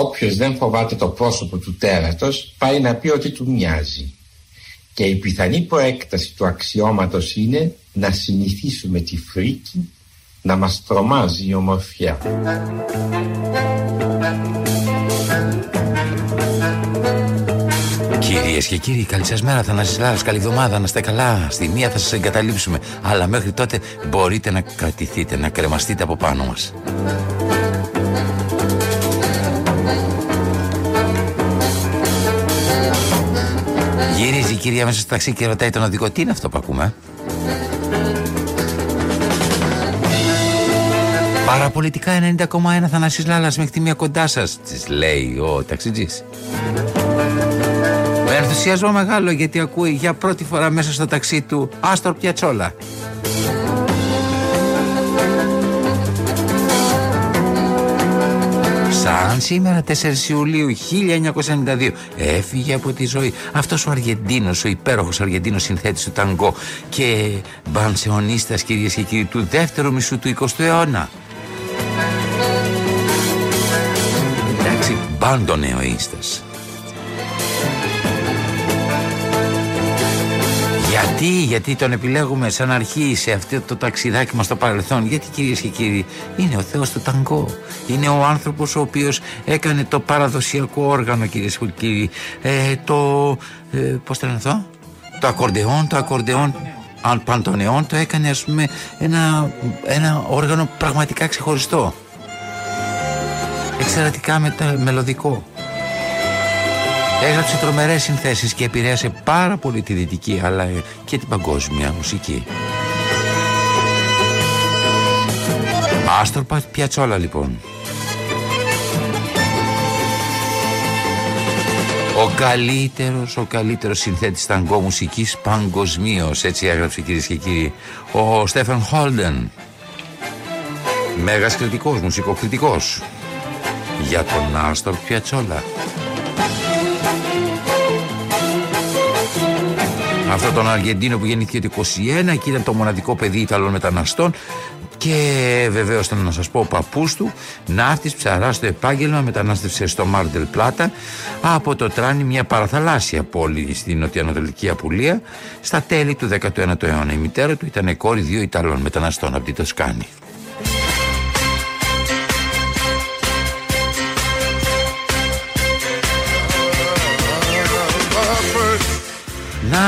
Όποιος δεν φοβάται το πρόσωπο του τέρατος πάει να πει ότι του μοιάζει. Και η πιθανή προέκταση του αξιώματος είναι να συνηθίσουμε τη φρίκη να μας τρομάζει η ομορφιά. Κυρίες και κύριοι, καλή σα μέρα. Θα σα Λάρας, καλή εβδομάδα. Να είστε καλά. Στη μία θα σας εγκαταλείψουμε. Αλλά μέχρι τότε μπορείτε να κρατηθείτε, να κρεμαστείτε από πάνω μας. Η κυρία μέσα στο ταξί και ρωτάει τον οδηγό τι είναι αυτό που ακούμε; Παραπολιτικά 90,1 Θανάσης Λάλας μέχρι τη μία κοντά σας Της λέει ο ταξιτζής Με ενθουσιασμό μεγάλο γιατί ακούει για πρώτη φορά μέσα στο ταξί του Άστορ Πιατσόλα Σαν σήμερα 4 Ιουλίου 1992 έφυγε από τη ζωή αυτός ο Αργεντίνος, ο υπέροχος Αργεντίνος συνθέτης του ταγκό και μπανσεωνίστας κυρίες και κύριοι του δεύτερου μισού του 20ου αιώνα. Εντάξει, μπάντο Γιατί, γιατί τον επιλέγουμε σαν αρχή σε αυτό το ταξιδάκι μας στο παρελθόν; Γιατί κυρίες και κύριοι είναι ο Θεός του ταγκό. Είναι ο άνθρωπος ο οποίος έκανε το παραδοσιακό όργανο κυρίες και κύριοι. Ε, Το, ε, πώς το λένε αυτό; Το ακορντεόν, το ακορντεόν αν Παντονεόν το έκανε ας πούμε ένα, ένα όργανο πραγματικά ξεχωριστό. Εξαιρετικά μετα, μελωδικό Έγραψε τρομερές συνθέσεις και επηρέασε πάρα πολύ τη δυτική αλλά και την παγκόσμια μουσική. Άστορ Πιατσόλα λοιπόν. Ο καλύτερος, ο καλύτερος συνθέτης ταγκό μουσικής παγκοσμίως, έτσι έγραψε κυρίες και κύριοι, ο Στέφαν Χόλντεν. Μέγας κριτικός, μουσικοκριτικός. Για τον Άστορ Πιατσόλα. Αυτό τον Αργεντίνο που γεννήθηκε το 21 και ήταν το μοναδικό παιδί Ιταλών μεταναστών και βεβαίως θέλω να σας πω ο παππούς του ναύτη ψαράς στο επάγγελμα μετανάστευσε στο Μάρντελ Πλάτα από το Τράνι, μια παραθαλάσσια πόλη στην νοτιοανατολική Απουλία, στα τέλη του 19ου αιώνα. Η μητέρα του ήταν κόρη δύο Ιταλών μεταναστών από την Τοσκάνη.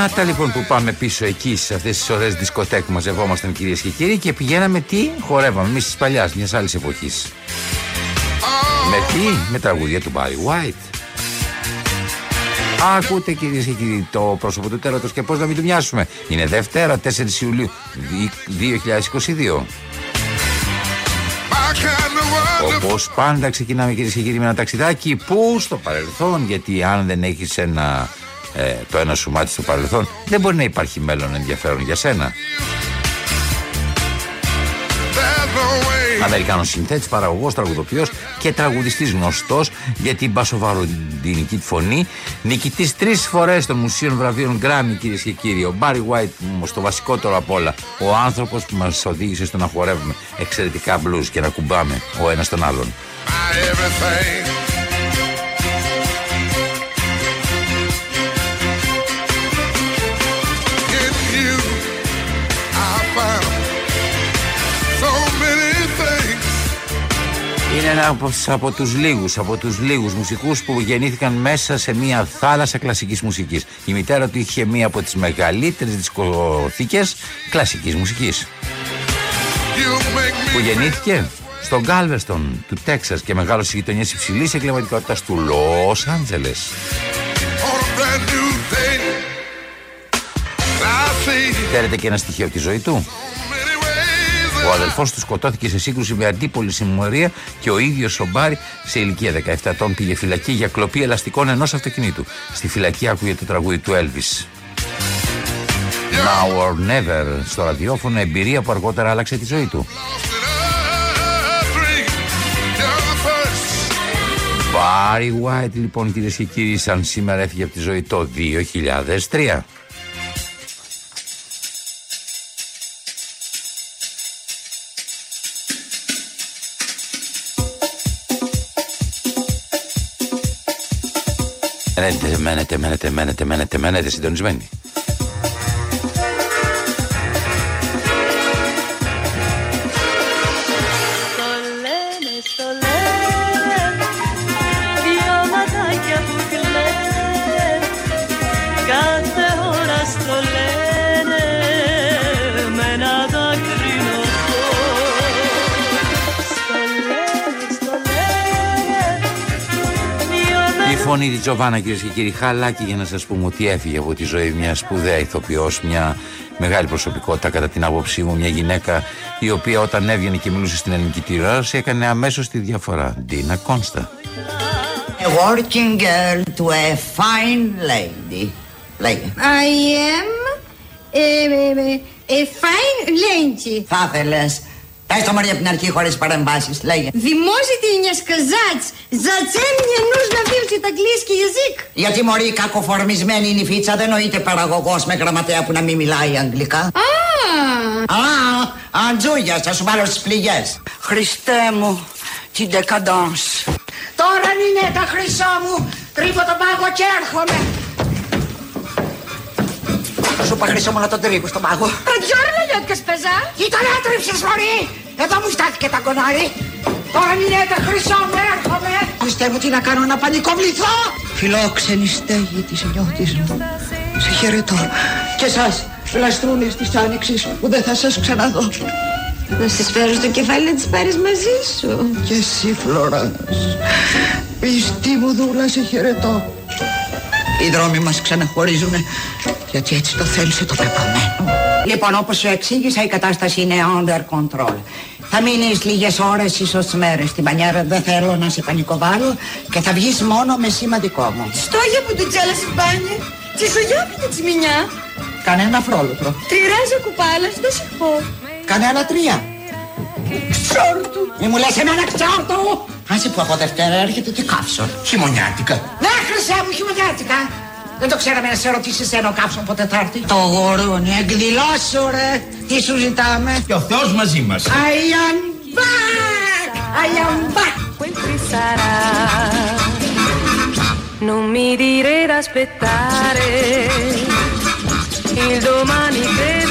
Να τα λοιπόν που πάμε πίσω εκεί σε αυτές τις ωραίες δισκοτέκ που μαζευόμασταν κυρίες και κύριοι και πηγαίναμε τι, χορεύαμε εμείς της παλιάς, μιας άλλης εποχής. Με τι, με τραγούδια του Barry White. Ακούτε κυρίες και κύριοι το πρόσωπο του τέρατο και πώς να μην του μοιάσουμε. Είναι Δευτέρα 4 Ιουλίου 2022. Όπως πάντα ξεκινάμε κυρίες και κύριοι με ένα ταξιδάκι που στο παρελθόν, γιατί αν δεν έχεις ένα ε, το ένα σου μάτι στο παρελθόν, δεν μπορεί να υπάρχει μέλλον ενδιαφέρον για σένα. Αμερικάνος συνθέτης, παραγωγός, τραγουδοποιός και τραγουδιστής γνωστός για την μπασοβαροντινική φωνή. Νικητής τρεις φορές των μουσείων βραβείων Γκράμι, κυρίες και κύριοι. Ο Μπάρι White, όμως το βασικότερο απ' όλα. Ο άνθρωπος που μας οδήγησε στο να χορεύουμε εξαιρετικά blues και να κουμπάμε ο ένας τον άλλον. Είναι ένα από, από τους λίγους, από τους λίγους μουσικούς που γεννήθηκαν μέσα σε μια θάλασσα κλασικής μουσικής. Η μητέρα του είχε μία από τις μεγαλύτερες δισκοθήκες κλασικής μουσικής. Που γεννήθηκε στο Γκάλβεστον του Τέξας και μεγάλος γειτονιές υψηλής εγκληματικότητας του Λος Άντζελες. Θέλετε και ένα στοιχείο από τη ζωή του. Ο αδελφός του σκοτώθηκε σε σύγκρουση με αντίπολη συμμορία και ο ίδιος ο Μπάρι σε ηλικία 17 ετών πήγε φυλακή για κλοπή ελαστικών ενός αυτοκινήτου. Στη φυλακή άκουγε το τραγούδι του Elvis. Now or never στο ραδιόφωνο εμπειρία που αργότερα άλλαξε τη ζωή του. Barry White λοιπόν κυρίες και κύριοι σαν σήμερα έφυγε από τη ζωή το 2003. Μένετε, μένετε, μένετε, μένετε, μένετε, μένετε συντονισμένοι. Φωνή τη Τζοβάνα κυρίες και κύριοι Χαλάκη για να σας πούμε ότι έφυγε από τη ζωή μια σπουδαία ηθοποιός, μια μεγάλη προσωπικότητα κατά την άποψή μου, μια γυναίκα η οποία όταν έβγαινε και μιλούσε στην ελληνική τηλεόραση έκανε αμέσως τη διαφορά. Ντίνα Κόνστα. A working girl to a fine lady. I am a, a fine lady. Θα ήθελες Πες το μωρή από την αρχή χωρίς παρεμβάσεις, λέγε. Δημόσιτη είναι σκαζάτς, ζατσέμ γενούς να βίλσει τα και γεζίκ. Γιατί μωρή κακοφορμισμένη είναι η φίτσα, δεν νοείται παραγωγός με γραμματέα που να μην μιλάει αγγλικά. Α! Α, αντζούγια, θα σου βάλω στις πληγές. Χριστέ μου, την decadence. Τώρα είναι τα χρυσό μου, τρίβω τον πάγο και έρχομαι. Σου είπα χρυσό μου να τον τρίβω στον πάγο. Ραδιόρλα λιώτικας πεζά. Τι τον έτρεψες μωρή, εδώ μου στάθηκε τα κονάρι. Τώρα είναι τα χρυσό μου, έρχομαι. Πιστεύω τι να κάνω, να πανικοβληθώ. Φιλόξενη στέγη της νιώτης μου. Σε χαιρετώ. Και εσάς, φλαστρούνες της άνοιξης που δεν θα σας ξαναδώ. Να στις φέρω στο κεφάλι να τις πάρεις μαζί σου. Και εσύ Φλωράς. Πιστή μου δούλα σε χαιρετώ. Οι δρόμοι μας ξαναχωρίζουν γιατί έτσι το θέλησε το πεπαμένο. Λοιπόν, όπως σου εξήγησα, η κατάσταση είναι under control. Θα μείνεις λίγες ώρες, ίσως μέρες στην πανιέρα. Δεν θέλω να σε πανικοβάλω και θα βγεις μόνο με σημαντικό μου. Στόγια που του τζέλα μπάνια. Τσισογιάπητα τσιμινιά. Κάνε ένα φρόλουτρο. Τριράζα κουπάλα, δεν σε πω. Κάνε άλλα τρία. Ξόρτου. Μη μου λες εμένα ξόρτου. Άσε που από Δευτέρα έρχεται και κάψο. Χειμωνιάτικα. Ναι, χρυσέ μου, χειμωνιάτικα. Δεν το ξέραμε να σε ρωτήσει ένα κάψο πότε θα έρθει. Το γορούνι, εκδηλώσου ρε. Τι σου ζητάμε; Και ο Θεός μαζί μας. I am back. I am back. Non mi dire d'aspettare il domani che verrà.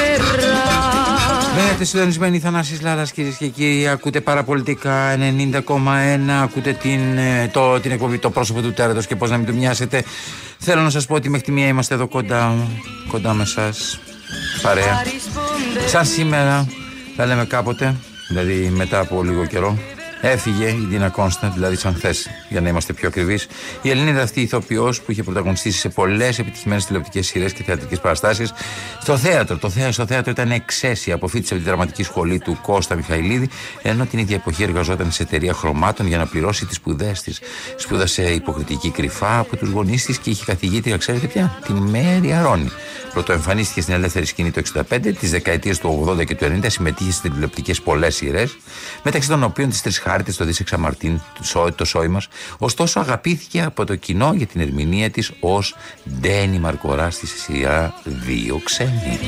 Μένετε συντονισμένοι Θανάσης Λάλας κυρίες και κύριοι. Ακούτε παραπολιτικά 90,1 Ακούτε την, ε, το, την εκπομπή Το πρόσωπο του τέρατος και πώς να μην του μοιάσετε. Θέλω να σας πω ότι μέχρι τη μία είμαστε εδώ κοντά Κοντά με σας. Παρέα. Σαν σήμερα θα λέμε κάποτε Δηλαδή μετά από λίγο καιρό Έφυγε η Ντίνα Κόνστα, δηλαδή σαν χθες, για να είμαστε πιο ακριβείς. Η Ελληνίδα αυτή ηθοποιός που είχε πρωταγωνιστήσει σε πολλές επιτυχημένες τηλεοπτικές σειρές και θεατρικές παραστάσεις. Στο θέατρο, το θέατρο, στο θέατρο ήταν εξαίσια. Αποφύτησε από τη δραματική σχολή του Κώστα Μιχαηλίδη, ενώ την ίδια εποχή εργαζόταν σε εταιρεία χρωμάτων για να πληρώσει τις σπουδές της. Σπούδασε υποκριτική κρυφά από τους γονείς της και είχε καθηγήτρια, ξέρετε πια, την Μέρη Αρώνη. Πρωτοεμφανίστηκε στην ελεύθερη σκηνή το 65, τις δεκαετίες του 80 και του 90 συμμετείχε σε τηλεοπτικές πολλές σειρές, μεταξύ των οποίων τις Τρεις Χάρτε, το Δίσεξα Μαρτίν, το Σόι μας. Ωστόσο, αγαπήθηκε από το κοινό για την ερμηνεία της ως Ντένι Μαρκορά στη σειρά Δύο Ξένοι.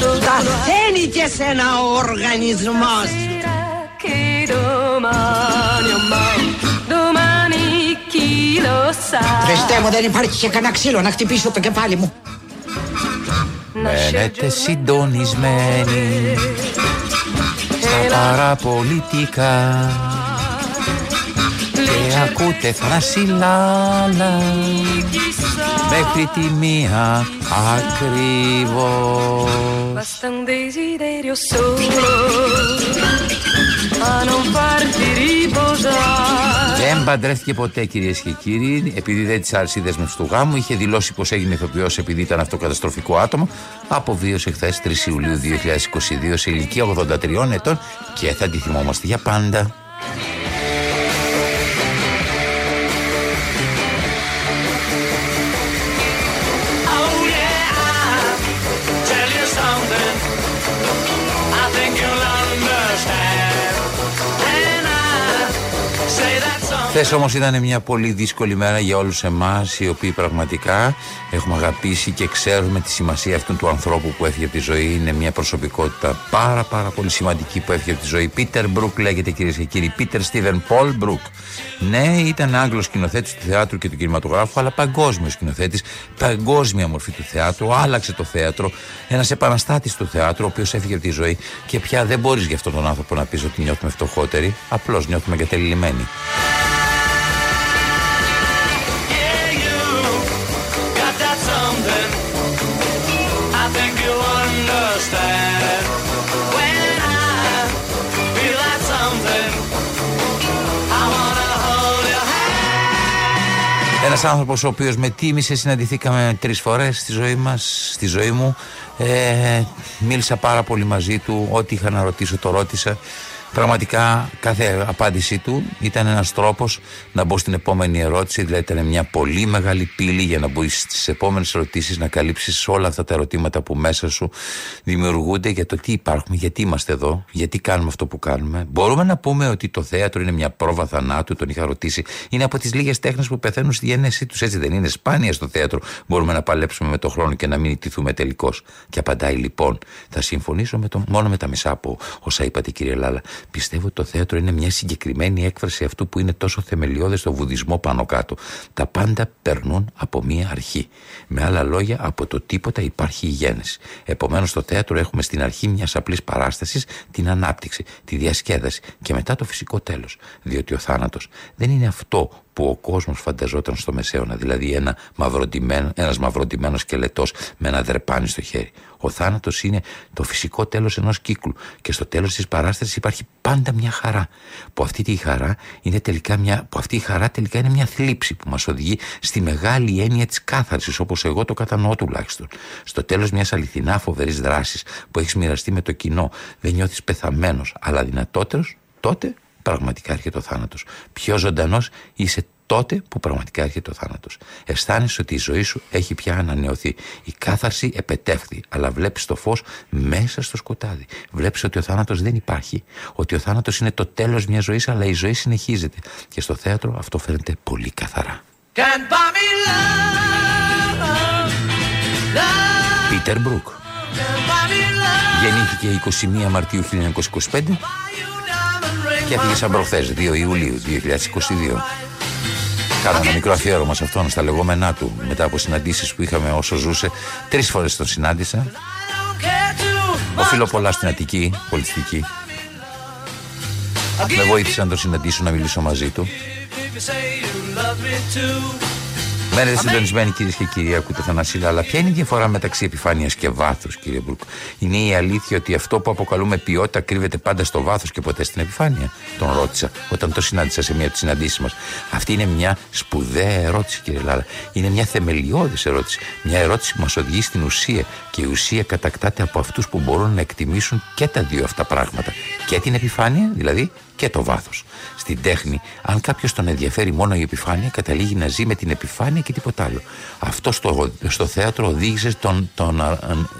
Παθαίνει και σε ένα οργανισμός. Χριστέ μου δεν υπάρχει και κανένα ξύλο να χτυπήσω το κεφάλι μου. Μένετε συντονισμένοι στα παραπολιτικά και ακούτε φρασιλάλα μέχρι τη μία ακριβώς. Δεν παντρεύτηκε ποτέ κυρίες και κύριοι, επειδή δεν τη άρεσε η δέσμευση του γάμου. Είχε δηλώσει πως έγινε ηθοποιός επειδή ήταν αυτοκαταστροφικό άτομο. Αποβίωσε χθες 3 Ιουλίου 2022 σε ηλικία 83 ετών και θα τη θυμόμαστε για πάντα. Χθες όμως ήταν μια πολύ δύσκολη μέρα για όλους εμάς, οι οποίοι πραγματικά έχουμε αγαπήσει και ξέρουμε τη σημασία αυτού του ανθρώπου που έφυγε από τη ζωή. Είναι μια προσωπικότητα πάρα πάρα πολύ σημαντική που έφυγε από τη ζωή. Πίτερ Μπρουκ λέγεται κυρίες και κύριοι. Πίτερ Στίβεν Πολ Μπρουκ. Ναι, ήταν Άγγλος σκηνοθέτης του θεάτρου και του κινηματογράφου, αλλά παγκόσμιος σκηνοθέτης. Παγκόσμια μορφή του θεάτρου. Άλλαξε το θέατρο. Ένας επαναστάτης του θεάτρου, ο οποίος έφυγε από τη ζωή και πια δεν μπορείς για αυτόν τον άνθρωπο να πεις ότι νιώθουμε φτωχότεροι. Απλώς νιώθουμε εγκατελειμμένοι. Ένας άνθρωπος ο οποίος με τίμησε, συναντηθήκαμε τρεις φορές στη ζωή μας, στη ζωή μου. Ε, μίλησα πάρα πολύ μαζί του. Ό,τι είχα να ρωτήσω, το ρώτησα. Πραγματικά κάθε απάντησή του ήταν ένας τρόπος να μπω στην επόμενη ερώτηση, δηλαδή ήταν μια πολύ μεγάλη πύλη για να μπεις στις επόμενες ερωτήσεις να καλύψεις όλα αυτά τα ερωτήματα που μέσα σου δημιουργούνται για το τι υπάρχουμε, γιατί είμαστε εδώ, γιατί κάνουμε αυτό που κάνουμε. Μπορούμε να πούμε ότι το θέατρο είναι μια πρόβα θανάτου, τον είχα ρωτήσει. Είναι από τις λίγες τέχνες που πεθαίνουν στη γέννησή τους, έτσι δεν είναι; Σπάνια στο θέατρο. Μπορούμε να παλέψουμε με το χρόνο και να μην ιτηθούμε τελικώς. Και απαντάει λοιπόν, θα συμφωνήσω με το, μόνο με τα μισά από όσα είπατε κύριε Λάλα. Πιστεύω ότι το θέατρο είναι μια συγκεκριμένη έκφραση αυτού που είναι τόσο θεμελιώδες στο βουδισμό πάνω κάτω. Τα πάντα περνούν από μία αρχή. Με άλλα λόγια, από το τίποτα υπάρχει η γέννηση. Επομένως, στο θέατρο έχουμε στην αρχή μιας απλής παράστασης την ανάπτυξη, τη διασκέδαση και μετά το φυσικό τέλος. Διότι ο θάνατος δεν είναι αυτό που ο κόσμος φανταζόταν στο Μεσαίωνα, δηλαδή ένα μαυροντημένο, ένας μαυροντημένος σκελετός με ένα δρεπάνι στο χέρι. Ο θάνατος είναι το φυσικό τέλος ενός κύκλου και στο τέλος της παράστασης υπάρχει πάντα μια χαρά. Που αυτή, τη χαρά είναι τελικά μια, που αυτή η χαρά τελικά είναι μια θλίψη που μας οδηγεί στη μεγάλη έννοια της κάθαρσης όπως εγώ το κατανοώ τουλάχιστον. Στο τέλος μιας αληθινά φοβερής δράσης που έχεις μοιραστεί με το κοινό δεν νιώθεις πεθαμένος αλλά δυνατότερος τότε πραγματικά έρχεται ο θάνατος. Πιο ζωντανός είσαι τότε που πραγματικά έρχεται ο θάνατος. Αισθάνεσαι ότι η ζωή σου έχει πια ανανεωθεί. Η κάθαρση επετεύχθη, αλλά βλέπεις το φως μέσα στο σκοτάδι. Βλέπεις ότι ο θάνατος δεν υπάρχει. Ότι ο θάνατος είναι το τέλος μιας ζωής, αλλά η ζωή συνεχίζεται. Και στο θέατρο αυτό φαίνεται πολύ καθαρά. Πίτερ Μπρουκ. Γεννήθηκε 21 Μαρτίου 1925 και έφυγε σαν προχθές 2 Ιουλίου 2022. Κάνω ένα μικρό αφιέρωμα σε αυτόν στα λεγόμενά του μετά από συναντήσεις που είχαμε όσο ζούσε. Τρεις φορές τον συνάντησα. Οφείλω πολλά στην Αττική, πολιτιστική. Με βοήθησε να τον συναντήσω, να μιλήσω μαζί του. Μένετε συντονισμένοι κυρίες και κύριοι, ακούτε Θανασίλα, αλλά ποια είναι η διαφορά μεταξύ επιφάνειας και βάθο, κύριε Μπρουκ. Είναι η αλήθεια ότι αυτό που αποκαλούμε ποιότητα κρύβεται πάντα στο βάθος και ποτέ στην επιφάνεια; Τον ρώτησα όταν το συνάντησα σε μία από τις συναντήσεις μας. Αυτή είναι μια σπουδαία ερώτηση, κύριε Λάλα. Είναι μια θεμελιώδης ερώτηση. Μια ερώτηση που μας οδηγεί στην ουσία. Και η ουσία κατακτάται από αυτούς που μπορούν να εκτιμήσουν και τα δύο αυτά πράγματα. Και την επιφάνεια, δηλαδή, και το βάθος. Στην τέχνη, αν κάποιος τον ενδιαφέρει μόνο η επιφάνεια, καταλήγει να ζει με την επιφάνεια και τίποτα άλλο. Αυτό στο, στο θέατρο οδήγησε τον, τον,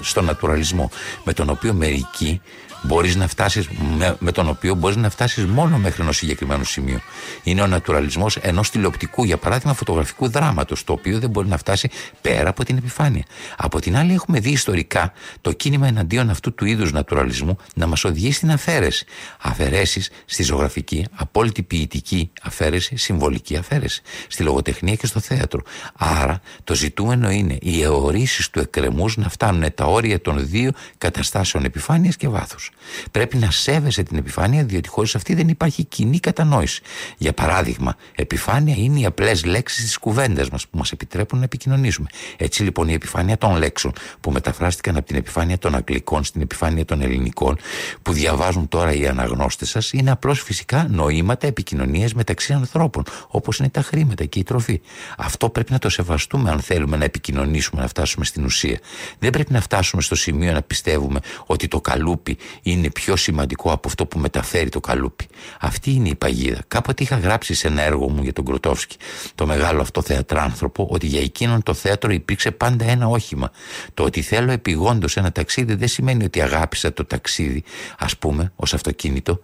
στον νατουραλισμό, με τον οποίο μερικοί μπορείς να φτάσεις, με, με τον οποίο μπορείς να φτάσεις μόνο μέχρι ένα συγκεκριμένο σημείο. Είναι ο νατουραλισμός ενός τηλεοπτικού, για παράδειγμα, φωτογραφικού δράματος, το οποίο δεν μπορεί να φτάσει πέρα από την επιφάνεια. Από την άλλη, έχουμε δει ιστορικά το κίνημα εναντίον αυτού του είδους νατουραλισμού να μας οδηγεί στην αφαίρεση. Αφαιρέσεις στη ζωγραφική, απόλυτη ποιητική αφαίρεση, συμβολική αφαίρεση. Στη λογοτεχνία και στο θέατρο. Άρα, το ζητούμενο είναι οι αιωρήσεις του εκκρεμούς να φτάνουν τα όρια των δύο καταστάσεων επιφάνειας και βάθους. Πρέπει να σέβεσαι την επιφάνεια, διότι χωρίς αυτή δεν υπάρχει κοινή κατανόηση. Για παράδειγμα, επιφάνεια είναι οι απλές λέξεις της κουβέντας μας που μας επιτρέπουν να επικοινωνήσουμε. Έτσι λοιπόν η επιφάνεια των λέξεων που μεταφράστηκαν από την επιφάνεια των Αγγλικών στην επιφάνεια των Ελληνικών, που διαβάζουν τώρα οι αναγνώστες σας, είναι απλώς φυσικά νοήματα επικοινωνίας μεταξύ ανθρώπων, όπως είναι τα χρήματα και η τροφή. Αυτό πρέπει να το σεβαστούμε αν θέλουμε να επικοινωνήσουμε, να φτάσουμε στην ουσία. Δεν πρέπει να φτάσουμε στο σημείο να πιστεύουμε ότι το καλούπι είναι πιο σημαντικό από αυτό που μεταφέρει το καλούπι. Αυτή είναι η παγίδα. Κάποτε είχα γράψει σε ένα έργο μου για τον Κροτόφσκι, το μεγάλο αυτό θεατράνθρωπο, ότι για εκείνον το θέατρο υπήρξε πάντα ένα όχημα. Το ότι θέλω επιγόντως ένα ταξίδι δεν σημαίνει ότι αγάπησα το ταξίδι, ας πούμε, ως αυτοκίνητο.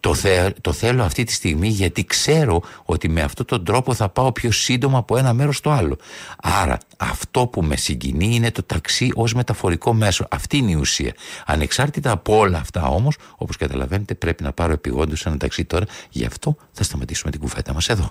Το, το θέλω αυτή τη στιγμή γιατί ξέρω ότι με αυτόν τον τρόπο θα πάω πιο σύντομα από ένα μέρος στο άλλο. Άρα αυτό που με συγκινεί είναι το ταξί ως μεταφορικό μέσο. Αυτή είναι η ουσία. Ανεξάρτητα από όλα αυτά όμως, όπως καταλαβαίνετε, πρέπει να πάρω επιγόντως ένα ταξί τώρα. Γι' αυτό θα σταματήσουμε την κουβέντα μας εδώ.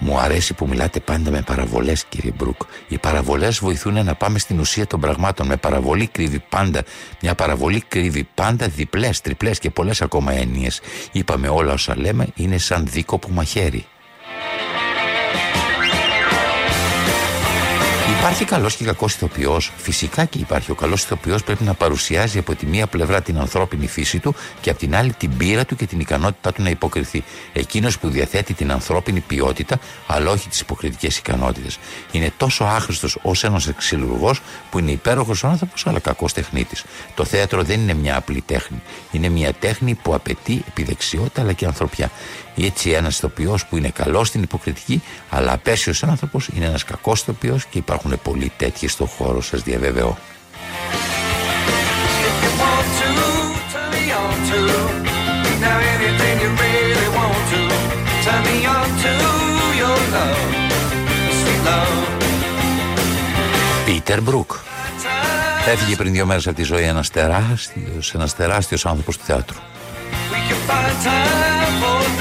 Μου αρέσει που μιλάτε πάντα με παραβολές, κύριε Μπρουκ. Οι παραβολές βοηθούν να πάμε στην ουσία των πραγμάτων. Με παραβολή κρύβει πάντα. Μια παραβολή κρύβει πάντα διπλές, τριπλές και πολλές ακόμα έννοιες. Είπαμε όλα όσα λέμε είναι σαν δίκοπο μαχαίρι. Υπάρχει καλός και κακός ηθοποιός. Φυσικά και υπάρχει. Ο καλός ηθοποιός πρέπει να παρουσιάζει από τη μία πλευρά την ανθρώπινη φύση του και από την άλλη την πείρα του και την ικανότητά του να υποκριθεί. Εκείνος που διαθέτει την ανθρώπινη ποιότητα, αλλά όχι τις υποκριτικές ικανότητες. Είναι τόσο άχρηστος ως ένας εξυλουργό που είναι υπέροχος άνθρωπος, αλλά κακός τεχνίτης. Το θέατρο δεν είναι μια απλή τέχνη. Είναι μια τέχνη που απαιτεί επιδεξιότητα αλλά και ανθρωπιά. Έτσι, ένας ηθοποιός που είναι καλός στην υποκριτική, αλλά απέσιος άνθρωπος, είναι ένας κακός ηθοποιός και υπάρχουν πολλοί τέτοιοι στον χώρο, σας διαβεβαιώ. Πίτερ Μπρουκ. Έφυγε πριν δύο μέρες από τη ζωή ένας τεράστιος, ένας τεράστιος άνθρωπος του θεάτρου.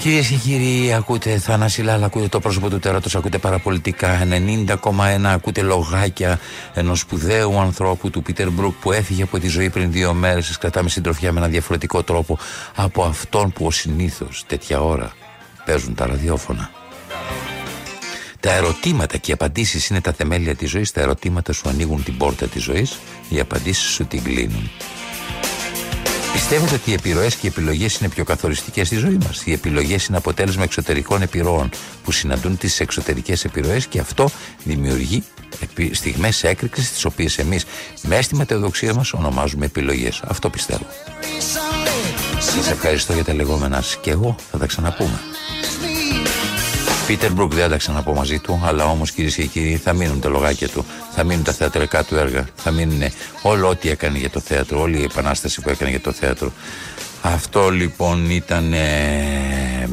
Κυρίες και κύριοι, ακούτε Θανάση Λάλα, ακούτε το πρόσωπο του τέρατος, ακούτε παραπολιτικά 90,1, ακούτε λογάκια ενός σπουδαίου ανθρώπου του Πίτερ Μπρουκ που έφυγε από τη ζωή πριν δύο μέρες. Σας κρατάμε συντροφιά με ένα διαφορετικό τρόπο από αυτόν που ο συνήθως τέτοια ώρα παίζουν τα ραδιόφωνα. Τα ερωτήματα και οι απαντήσεις είναι τα θεμέλια της ζωής. Τα ερωτήματα σου ανοίγουν την πόρτα της ζωής, οι απαντήσεις σου την κλείνουν. Πιστεύετε ότι οι επιρροές και οι επιλογές είναι πιο καθοριστικές στη ζωή μας; Οι επιλογές είναι αποτέλεσμα εξωτερικών επιρροών που συναντούν τις εξωτερικές επιρροές και αυτό δημιουργεί στιγμές έκρηξης, τις οποίες εμείς με στη μεταδοξία μας ονομάζουμε επιλογές. Αυτό πιστεύω. Σας ευχαριστώ για τα λεγόμενά σας και εγώ θα τα ξαναπούμε. Πίτερ Μπρουκ δεν θα τα ξαναπώ μαζί του, αλλά όμως κυρίες και κύριοι θα μείνουν τα λογάκια του, θα μείνουν τα θεατρικά του έργα, θα μείνουν όλο ό,τι έκανε για το θέατρο, όλη η επανάσταση που έκανε για το θέατρο. Αυτό λοιπόν ήταν ε,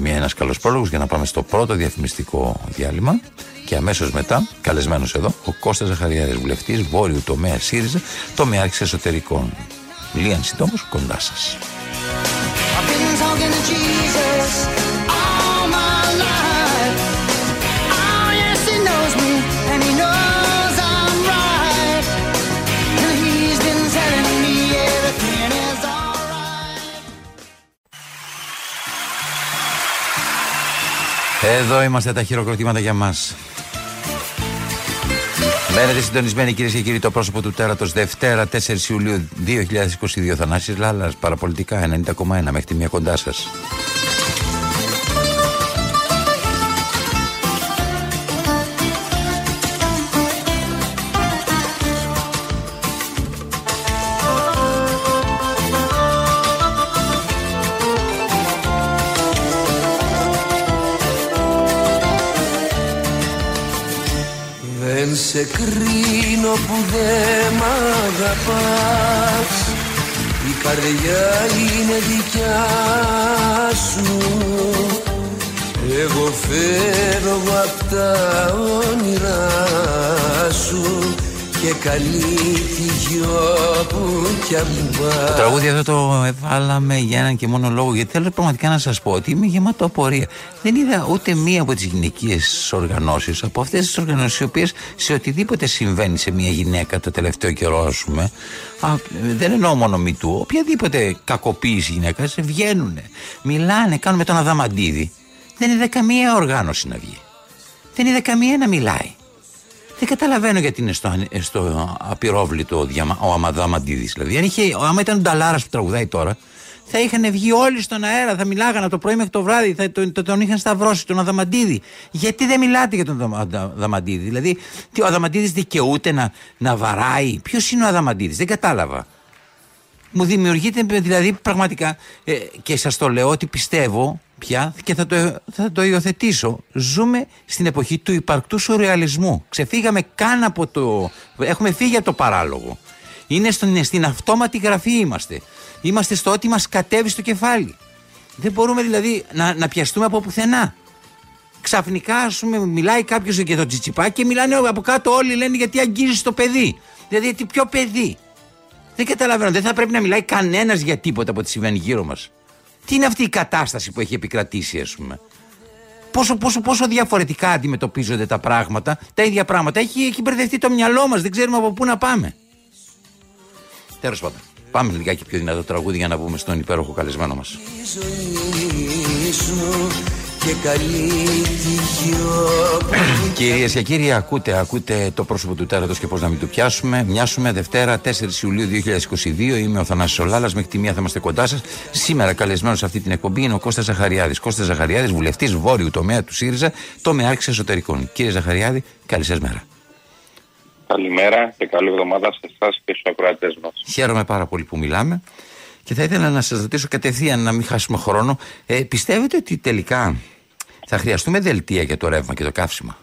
μια, ένας καλός πρόλογος για να πάμε στο πρώτο διαφημιστικό διάλειμμα και αμέσως μετά, καλεσμένος εδώ, ο Κώστας Ζαχαριάδης, βουλευτής, βόρειου τομέα ΣΥΡΙΖΑ, τομεάρχης εσωτερικών. Λίαν συντόμως, κοντά σας. Εδώ είμαστε τα χειροκροτήματα για μας. Μένετε συντονισμένοι κυρίες και κύριοι το πρόσωπο του τέρατος Δευτέρα 4 Ιουλίου 2022 Θανάσης Λάλλας παραπολιτικά 90,1 μέχρι τη μία κοντά σας. Σε κρίνω που δεν μ' αγαπάς. Η καρδιά είναι δικιά σου. Εγώ φεύγω απ' τα όνειρά σου Και καλή τη γιο που κι αν Το τραγούδι αυτό το έβαλαμε για έναν και μόνο λόγο γιατί θέλω πραγματικά να σας πω ότι είμαι γεμάτο απορία. Δεν είδα ούτε μία από τις γυναικείες οργανώσεις από αυτές τις οργανώσεις οι οποίες σε οτιδήποτε συμβαίνει σε μία γυναίκα το τελευταίο καιρό ας πούμε α, δεν εννοώ μόνο μη του, οποιαδήποτε κακοποίηση γυναίκας βγαίνουν, μιλάνε, κάνουν με τον Αδαμαντίδη. Δεν είδα καμία οργάνωση να βγει. Δεν είδα καμία να μιλάει. Δεν καταλαβαίνω γιατί είναι στο, στο απειρόβλητο διαμα, ο Αμαδαμαντίδη. Δηλαδή, αν είχε, άμα ήταν ο Νταλάρας που τραγουδάει τώρα, θα είχαν βγει όλοι στον αέρα, θα μιλάγανε το πρωί μέχρι το βράδυ, θα τον, τον είχαν σταυρώσει τον Αδαμαντίδη. Γιατί δεν μιλάτε για τον Αδαμαντίδη, Δηλαδή, τι, ο Αδαμαντίδης δικαιούται να, να βαράει. Ποιος είναι ο Αδαμαντίδης, δεν κατάλαβα. Μου δημιουργείται δηλαδή πραγματικά, ε, και σας το λέω ότι πιστεύω πια και θα το, θα το υιοθετήσω. Ζούμε στην εποχή του υπαρκτού σουρεαλισμού. Ξεφύγαμε καν από το. Έχουμε φύγει από το παράλογο. Είναι στον, στην αυτόματη γραφή είμαστε. Είμαστε στο ότι μας κατέβει στο κεφάλι. Δεν μπορούμε δηλαδή να, να πιαστούμε από πουθενά. Ξαφνικά, ας πούμε, μιλάει κάποιος για το τσιτσιπά και μιλάνε από κάτω όλοι λένε γιατί αγγίζεις το παιδί; Δηλαδή, τι ποιο παιδί; Δεν καταλαβαίνω. Δεν θα πρέπει να μιλάει κανένας για τίποτα από ό,τι συμβαίνει γύρω μας. Τι είναι αυτή η κατάσταση που έχει επικρατήσει, ας πούμε; Πόσο, πόσο, πόσο διαφορετικά αντιμετωπίζονται τα πράγματα, τα ίδια πράγματα; Έχει, έχει μπερδευτεί το μυαλό μας, δεν ξέρουμε από πού να πάμε. Τέλος πάντων. Πάμε λιγάκι πιο δυνατό τραγούδι για να βγούμε στον υπέροχο καλεσμένο μας. Κυρίες και κύριοι, ακούτε, ακούτε το πρόσωπο του τέρατος και πώς να μην του πιάσουμε. Μοιάσουμε Δευτέρα 4 Ιουλίου 2022. Είμαι ο Θανάσης Ολάλα. Μέχρι τη μία θα είμαστε κοντά σας. Σήμερα καλεσμένος σε αυτή την εκπομπή είναι ο Κώστας Ζαχαριάδης. Κώστας Ζαχαριάδης, βουλευτής βόρειου τομέα του ΣΥΡΙΖΑ, το άρχισε εσωτερικών. Κύριε Ζαχαριάδη, καλή σας μέρα. Καλημέρα και καλή εβδομάδα σε εσάς και στους ακροατές μας. Χαίρομαι πάρα πολύ που μιλάμε. Και θα ήθελα να σας ρωτήσω κατευθείαν, να μην χάσουμε χρόνο, ε, πιστεύετε ότι τελικά θα χρειαστούμε δελτία για το ρεύμα και το καύσιμα.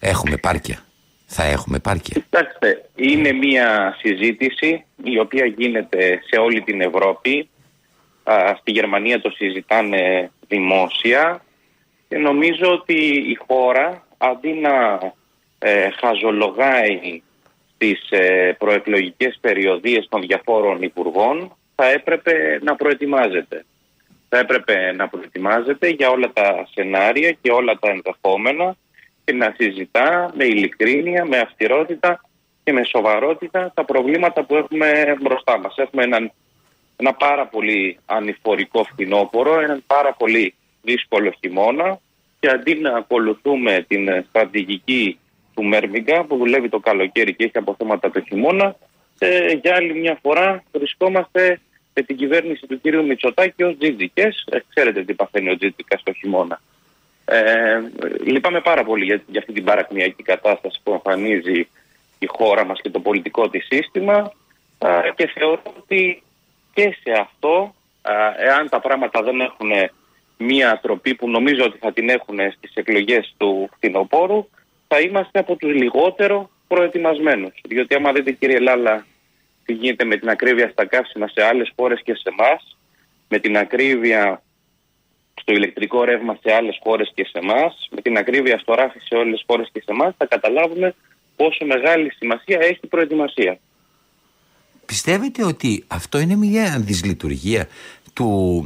Έχουμε πάρκια. Θα έχουμε πάρκια. Κοιτάξτε, είναι μια συζήτηση η οποία γίνεται σε όλη την Ευρώπη. στη Γερμανία το συζητάνε δημόσια και νομίζω ότι η χώρα αντί να ε, χαζολογάει στις ε, προεκλογικές περιοδίες των διαφόρων υπουργών θα έπρεπε να προετοιμάζεται θα έπρεπε να προετοιμάζεται για όλα τα σενάρια και όλα τα ενδεχόμενα και να συζητά με ειλικρίνεια, με αυστηρότητα και με σοβαρότητα τα προβλήματα που έχουμε μπροστά μας. Έχουμε έναν, ένα πάρα πολύ ανηφορικό φθινόπωρο, έναν πάρα πολύ δύσκολο χειμώνα και αντί να ακολουθούμε την στρατηγική του Μέρμιγκα που δουλεύει το καλοκαίρι και έχει αποθέματα το χειμώνα, ε, για άλλη μια φορά βρισκόμαστε με την κυβέρνηση του κύριου Μητσοτάκη ως τζίτζικε. Ε, ξέρετε τι παθαίνει ο τζίτζικα το χειμώνα. Ε, λυπάμαι πάρα πολύ για, για αυτή την παρακμιακή κατάσταση που εμφανίζει η χώρα μας και το πολιτικό της σύστημα και θεωρώ ότι και σε αυτό, εάν τα πράγματα δεν έχουν μία τροπή που νομίζω ότι θα την έχουν στις εκλογές του φθινοπόρου, θα είμαστε από τους λιγότερο προετοιμασμένους. Διότι άμα δείτε κύριε Λάλα τι γίνεται με την ακρίβεια στα καύσιμα σε άλλες χώρες και σε εμά, με την ακρίβεια στο ηλεκτρικό ρεύμα σε άλλες χώρες και σε εμά, με την ακρίβεια στο ράφι σε όλες τις χώρες και σε εμά, θα καταλάβουμε πόσο μεγάλη σημασία έχει η προετοιμασία. Πιστεύετε ότι αυτό είναι μια δυσλειτουργία του,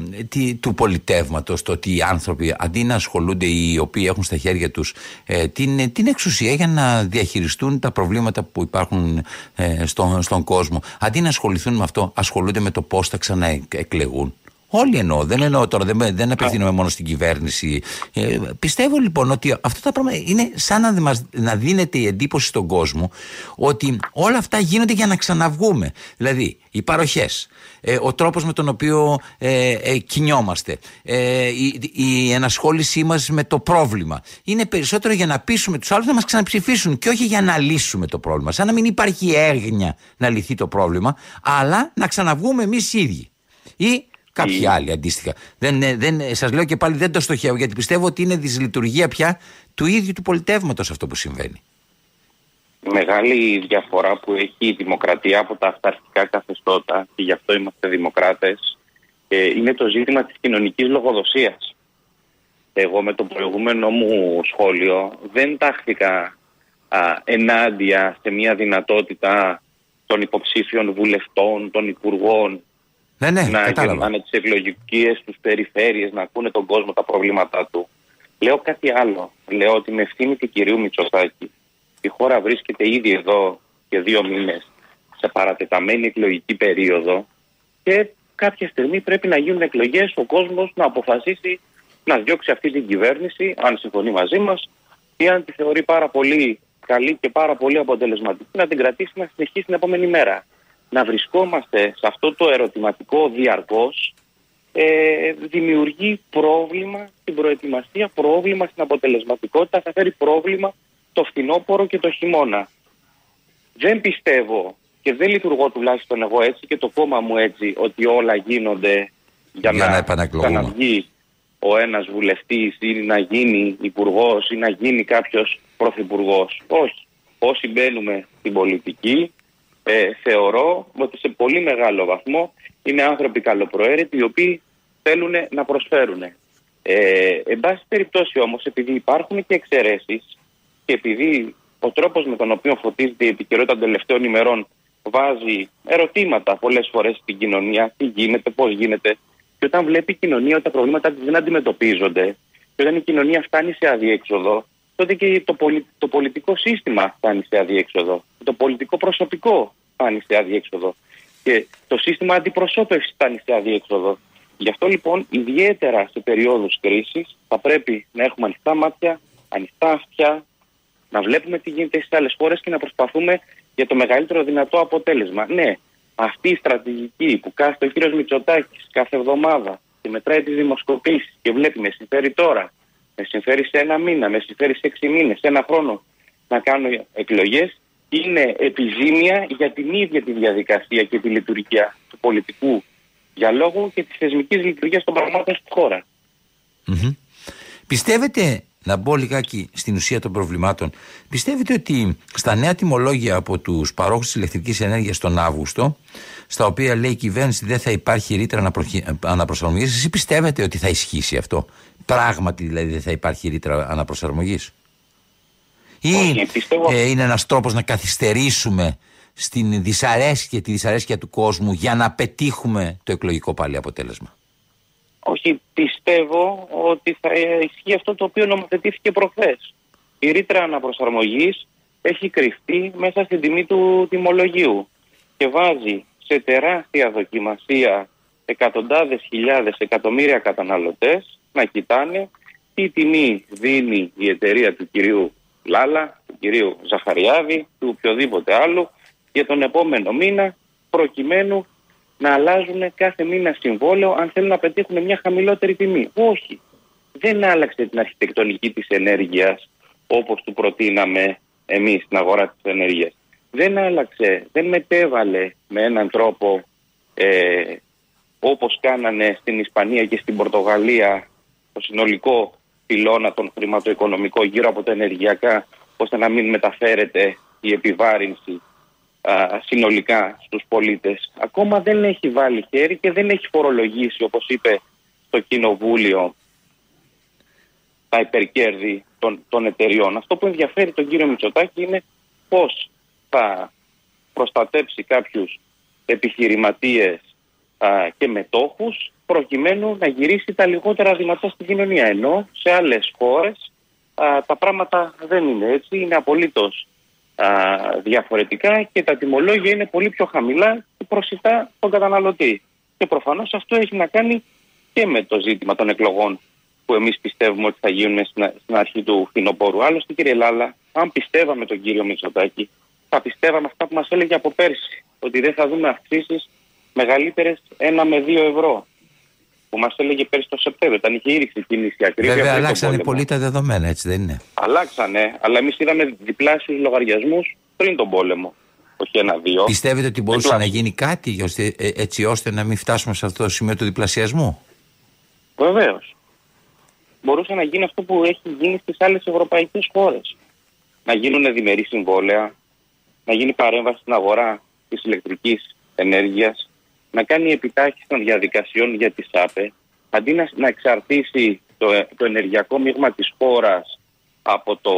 του πολιτεύματος το ότι οι άνθρωποι αντί να ασχολούνται οι οποίοι έχουν στα χέρια τους ε, την, την εξουσία για να διαχειριστούν τα προβλήματα που υπάρχουν ε, στον, στον κόσμο. Αντί να ασχοληθούν με αυτό ασχολούνται με το πώς θα ξαναεκλεγούν Όλοι εννοώ, δεν εννοώ τώρα, δεν, δεν απευθύνομαι μόνο στην κυβέρνηση. Ε, πιστεύω λοιπόν ότι αυτά τα πράγματα είναι σαν να, μας, να δίνεται η εντύπωση στον κόσμο ότι όλα αυτά γίνονται για να ξαναβγούμε. Δηλαδή, οι παροχές, ε, ο τρόπος με τον οποίο ε, ε, κινιόμαστε, ε, η, η ενασχόλησή μας με το πρόβλημα. Είναι περισσότερο για να πείσουμε τους άλλους να μας ξαναψηφίσουν και όχι για να λύσουμε το πρόβλημα. Σαν να μην υπάρχει έγνοια να λυθεί το πρόβλημα, αλλά να ξαναβγούμε εμείς οι ίδιοι. Ή Κάποιοι άλλοι αντίστοιχα. Δεν, δεν, σας λέω και πάλι δεν το στοχεύω γιατί πιστεύω ότι είναι δυσλειτουργία πια του ίδιου του πολιτεύματος αυτό που συμβαίνει. Μεγάλη διαφορά που έχει η δημοκρατία από τα αυταρχικά καθεστώτα και γι' αυτό είμαστε δημοκράτες ε, είναι το ζήτημα της κοινωνικής λογοδοσίας. Εγώ με το προηγούμενο μου σχόλιο δεν τάχθηκα α, ενάντια σε μια δυνατότητα των υποψήφιων βουλευτών, των υπουργών Ναι, ναι, να κατάλαβα. γυρνάνε τις εκλογικές τους περιφέρειες, να ακούνε τον κόσμο τα προβλήματά του. Λέω κάτι άλλο. Λέω ότι με ευθύνη του κυρίου Μητσοτάκη η χώρα βρίσκεται ήδη εδώ και δύο μήνες σε παρατεταμένη εκλογική περίοδο και κάποια στιγμή πρέπει να γίνουν εκλογές, ο κόσμος να αποφασίσει να διώξει αυτή την κυβέρνηση, αν συμφωνεί μαζί μας, ή αν τη θεωρεί πάρα πολύ καλή και πάρα πολύ αποτελεσματική, να την κρατήσει να συνεχίσει την επόμενη μέρα. Να βρισκόμαστε σε αυτό το ερωτηματικό διαρκώς ε, δημιουργεί πρόβλημα στην προετοιμασία, πρόβλημα στην αποτελεσματικότητα, θα φέρει πρόβλημα το φθινόπωρο και το χειμώνα. Δεν πιστεύω και δεν λειτουργώ τουλάχιστον εγώ έτσι και το κόμμα μου έτσι ότι όλα γίνονται για, Για να να, επανεκλογούμε. ξαναβγεί ο ένας βουλευτής ή να γίνει υπουργός ή να γίνει κάποιος πρωθυπουργός. Όχι. Όσοι μπαίνουμε στην πολιτική ε, θεωρώ ότι σε πολύ μεγάλο βαθμό είναι άνθρωποι καλοπροαίρετοι οι οποίοι θέλουν να προσφέρουν. Ε, εν πάση περιπτώσει όμως επειδή υπάρχουν και εξαιρέσεις και επειδή ο τρόπος με τον οποίο φωτίζεται η επικαιρότητα των τελευταίων ημερών βάζει ερωτήματα πολλές φορές στην κοινωνία, τι γίνεται, πώς γίνεται και όταν βλέπει η κοινωνία ότι τα προβλήματα της δεν αντιμετωπίζονται και όταν η κοινωνία φτάνει σε αδιέξοδο τότε και το, πολι- το πολιτικό σύστημα φτάνει σε αδιέξοδο. Το πολιτικό προσωπικό φτάνει σε αδιέξοδο. Και το σύστημα αντιπροσώπευσης φτάνει σε αδιέξοδο. Γι' αυτό λοιπόν, ιδιαίτερα σε περίοδου κρίσης, θα πρέπει να έχουμε ανοιχτά μάτια, ανοιχτά αυτιά, να βλέπουμε τι γίνεται στις άλλες χώρες και να προσπαθούμε για το μεγαλύτερο δυνατό αποτέλεσμα. Ναι, αυτή η στρατηγική που κάθεται ο κύριος Μητσοτάκης κάθε εβδομάδα και μετράει τις δημοσκοπήσεις και βλέπει με συμφέρει τώρα, με συμφέρει σε ένα μήνα, με συμφέρει σε έξι μήνες, σε ένα χρόνο να κάνω εκλογέ, είναι επιζήμια για την ίδια τη διαδικασία και τη λειτουργία του πολιτικού διαλόγου και της θεσμικής λειτουργίας των πραγμάτων στη χώρα. Μμμ. Πιστεύετε, να μπω λιγάκι στην ουσία των προβλημάτων, πιστεύετε ότι στα νέα τιμολόγια από τους παρόχους της ηλεκτρικής ενέργειας τον Αύγουστο, στα οποία λέει η κυβέρνηση δεν θα υπάρχει ρήτρα αναπροχη- αναπροσαρμογή, εσείς πιστεύετε ότι θα ισχύσει αυτό; Πράγματι δηλαδή δεν θα υπάρχει ρήτρα αναπροσαρμογής. Ή Όχι, πιστεύω- ε, είναι ένας τρόπος να καθυστερήσουμε στην δυσαρέσκεια, τη δυσαρέσκεια του κόσμου για να πετύχουμε το εκλογικό πάλι αποτέλεσμα. Όχι, πιστεύω ότι θα ισχύει αυτό το οποίο νομοθετήθηκε προχθές. Η ρήτρα αναπροσαρμογής έχει κρυφτεί μέσα στην τιμή του τιμολογίου και βάζει σε τεράστια δοκιμασία εκατοντάδες χιλιάδες εκατομμύρια καταναλωτές να κοιτάνε τι τιμή δίνει η εταιρεία του κυρίου Λάλα, του κυρίου Ζαχαριάδη, του οποιοδήποτε άλλου για τον επόμενο μήνα προκειμένου να αλλάζουν κάθε μήνα συμβόλαιο αν θέλουν να πετύχουν μια χαμηλότερη τιμή. Όχι. Δεν άλλαξε την αρχιτεκτονική της ενέργειας όπως του προτείναμε εμείς στην αγορά της ενέργειας. Δεν άλλαξε, δεν μετέβαλε με έναν τρόπο ε, όπως κάνανε στην Ισπανία και στην Πορτογαλία το συνολικό πυλώνα των χρηματοοικονομικών γύρω από τα ενεργειακά ώστε να μην μεταφέρεται η επιβάρυνση α, συνολικά στους πολίτες. Ακόμα δεν έχει βάλει χέρι και δεν έχει φορολογήσει όπως είπε το Κοινοβούλιο τα υπερκέρδη των, των εταιριών. Αυτό που ενδιαφέρει τον κύριο Μητσοτάκη είναι πώς θα προστατέψει κάποιους επιχειρηματίες α, και μετόχους προκειμένου να γυρίσει τα λιγότερα δυνατά στην κοινωνία. Ενώ σε άλλες χώρες α, τα πράγματα δεν είναι έτσι, είναι απολύτως α, διαφορετικά και τα τιμολόγια είναι πολύ πιο χαμηλά και προσιτά τον καταναλωτή. Και προφανώς αυτό έχει να κάνει και με το ζήτημα των εκλογών που εμείς πιστεύουμε ότι θα γίνουν στην, στην αρχή του φθινοπόρου. Άλλωστε κύριε Λάλα, αν πιστεύαμε τον κύριο Μητσοτάκη, θα πιστεύαμε αυτά που μας έλεγε από πέρσι, ότι δεν θα δούμε αυξήσεις μεγαλύτερες 1 με 2 ευρώ που μας έλεγε πέρσι το Σεπτέμβριο, όταν είχε ήδη ξεκινήσει η ακρίβεια. Βέβαια, πριν τον αλλάξανε πόλεμο. πολύ τα δεδομένα, έτσι δεν είναι; Αλλάξανε, αλλά εμείς είδαμε διπλάσιους λογαριασμούς πριν τον πόλεμο. Όχι ένα-δύο. Πιστεύετε ότι μπορούσε να Διπλάσιους. γίνει κάτι ώστε- ε, έτσι ώστε να μην φτάσουμε σε αυτό το σημείο του διπλασιασμού; Βεβαίως. Μπορούσε να γίνει αυτό που έχει γίνει στις άλλες ευρωπαϊκές χώρες. Να γίνουν διμερεί συμβόλαια, να γίνει παρέμβαση στην αγορά της ηλεκτρικής ενέργειας, να κάνει επιτάχυση των διαδικασιών για τη ΣΑΠΕ, αντί να, να εξαρτήσει το, ε- το ενεργειακό μείγμα της χώρας από το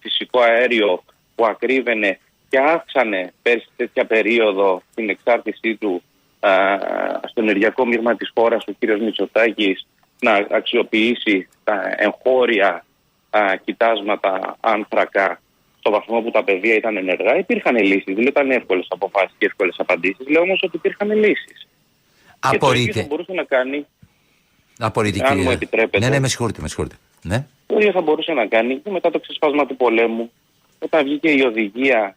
φυσικό αέριο που που ακρίβαινε και αύξανε πέρσι τέτοια περίοδο την εξάρτησή του α, στο ενεργειακό μείγμα της χώρας ο κύριος Μητσοτάκης να αξιοποιήσει τα εγχώρια α, κοιτάσματα άνθρακα στο βαθμό που τα παιδεία ήταν ενεργά, υπήρχαν λύσεις. Δεν ήταν εύκολες αποφάσεις και εύκολες απαντήσεις. Λέω όμως ότι υπήρχαν λύσεις. Και το ίδιο θα Απορείτε. μπορούσε να κάνει, Απορείτε, αν κύριε. μου επιτρέπετε. Ναι, ναι, με συγχωρείτε, με συγχωρείτε. Ναι. το ίδιο θα μπορούσε να κάνει και μετά το ξεσπάσμα του πολέμου, όταν βγήκε η οδηγία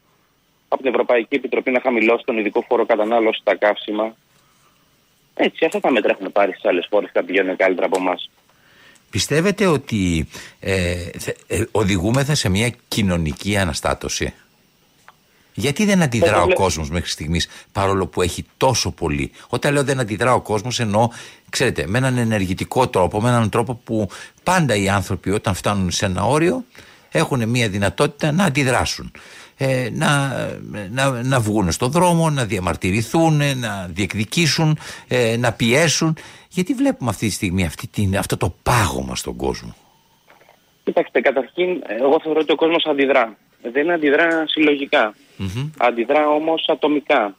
από την Ευρωπαϊκή Επιτροπή να χαμηλώσει τον ειδικό φόρο κατανάλωσης στα καύσιμα. Έτσι, αυτά τα μέτρα έχουν πάρει στις άλλες χώρες και τα πηγαίνουν καλύτερα από εμάς. Πιστεύετε ότι ε, θε- ε, οδηγούμεθα σε μια κοινωνική αναστάτωση; Γιατί δεν αντιδρά Εγώ ο βλέπω- κόσμος μέχρι στιγμής παρόλο που έχει τόσο πολύ; Όταν λέω δεν αντιδρά ο κόσμος εννοώ, ξέρετε, με έναν ενεργητικό τρόπο, με έναν τρόπο που πάντα οι άνθρωποι όταν φτάνουν σε ένα όριο έχουν μια δυνατότητα να αντιδράσουν. Ε, να, να, να βγουν στον δρόμο, να διαμαρτυρηθούν, να διεκδικήσουν, ε, να πιέσουν. Γιατί βλέπουμε αυτή τη στιγμή αυτή την, αυτό το πάγωμα στον κόσμο; Κοιτάξτε, καταρχήν, εγώ θεωρώ ότι ο κόσμος αντιδρά. Δεν αντιδρά συλλογικά. Μμμ. Αντιδρά όμως ατομικά.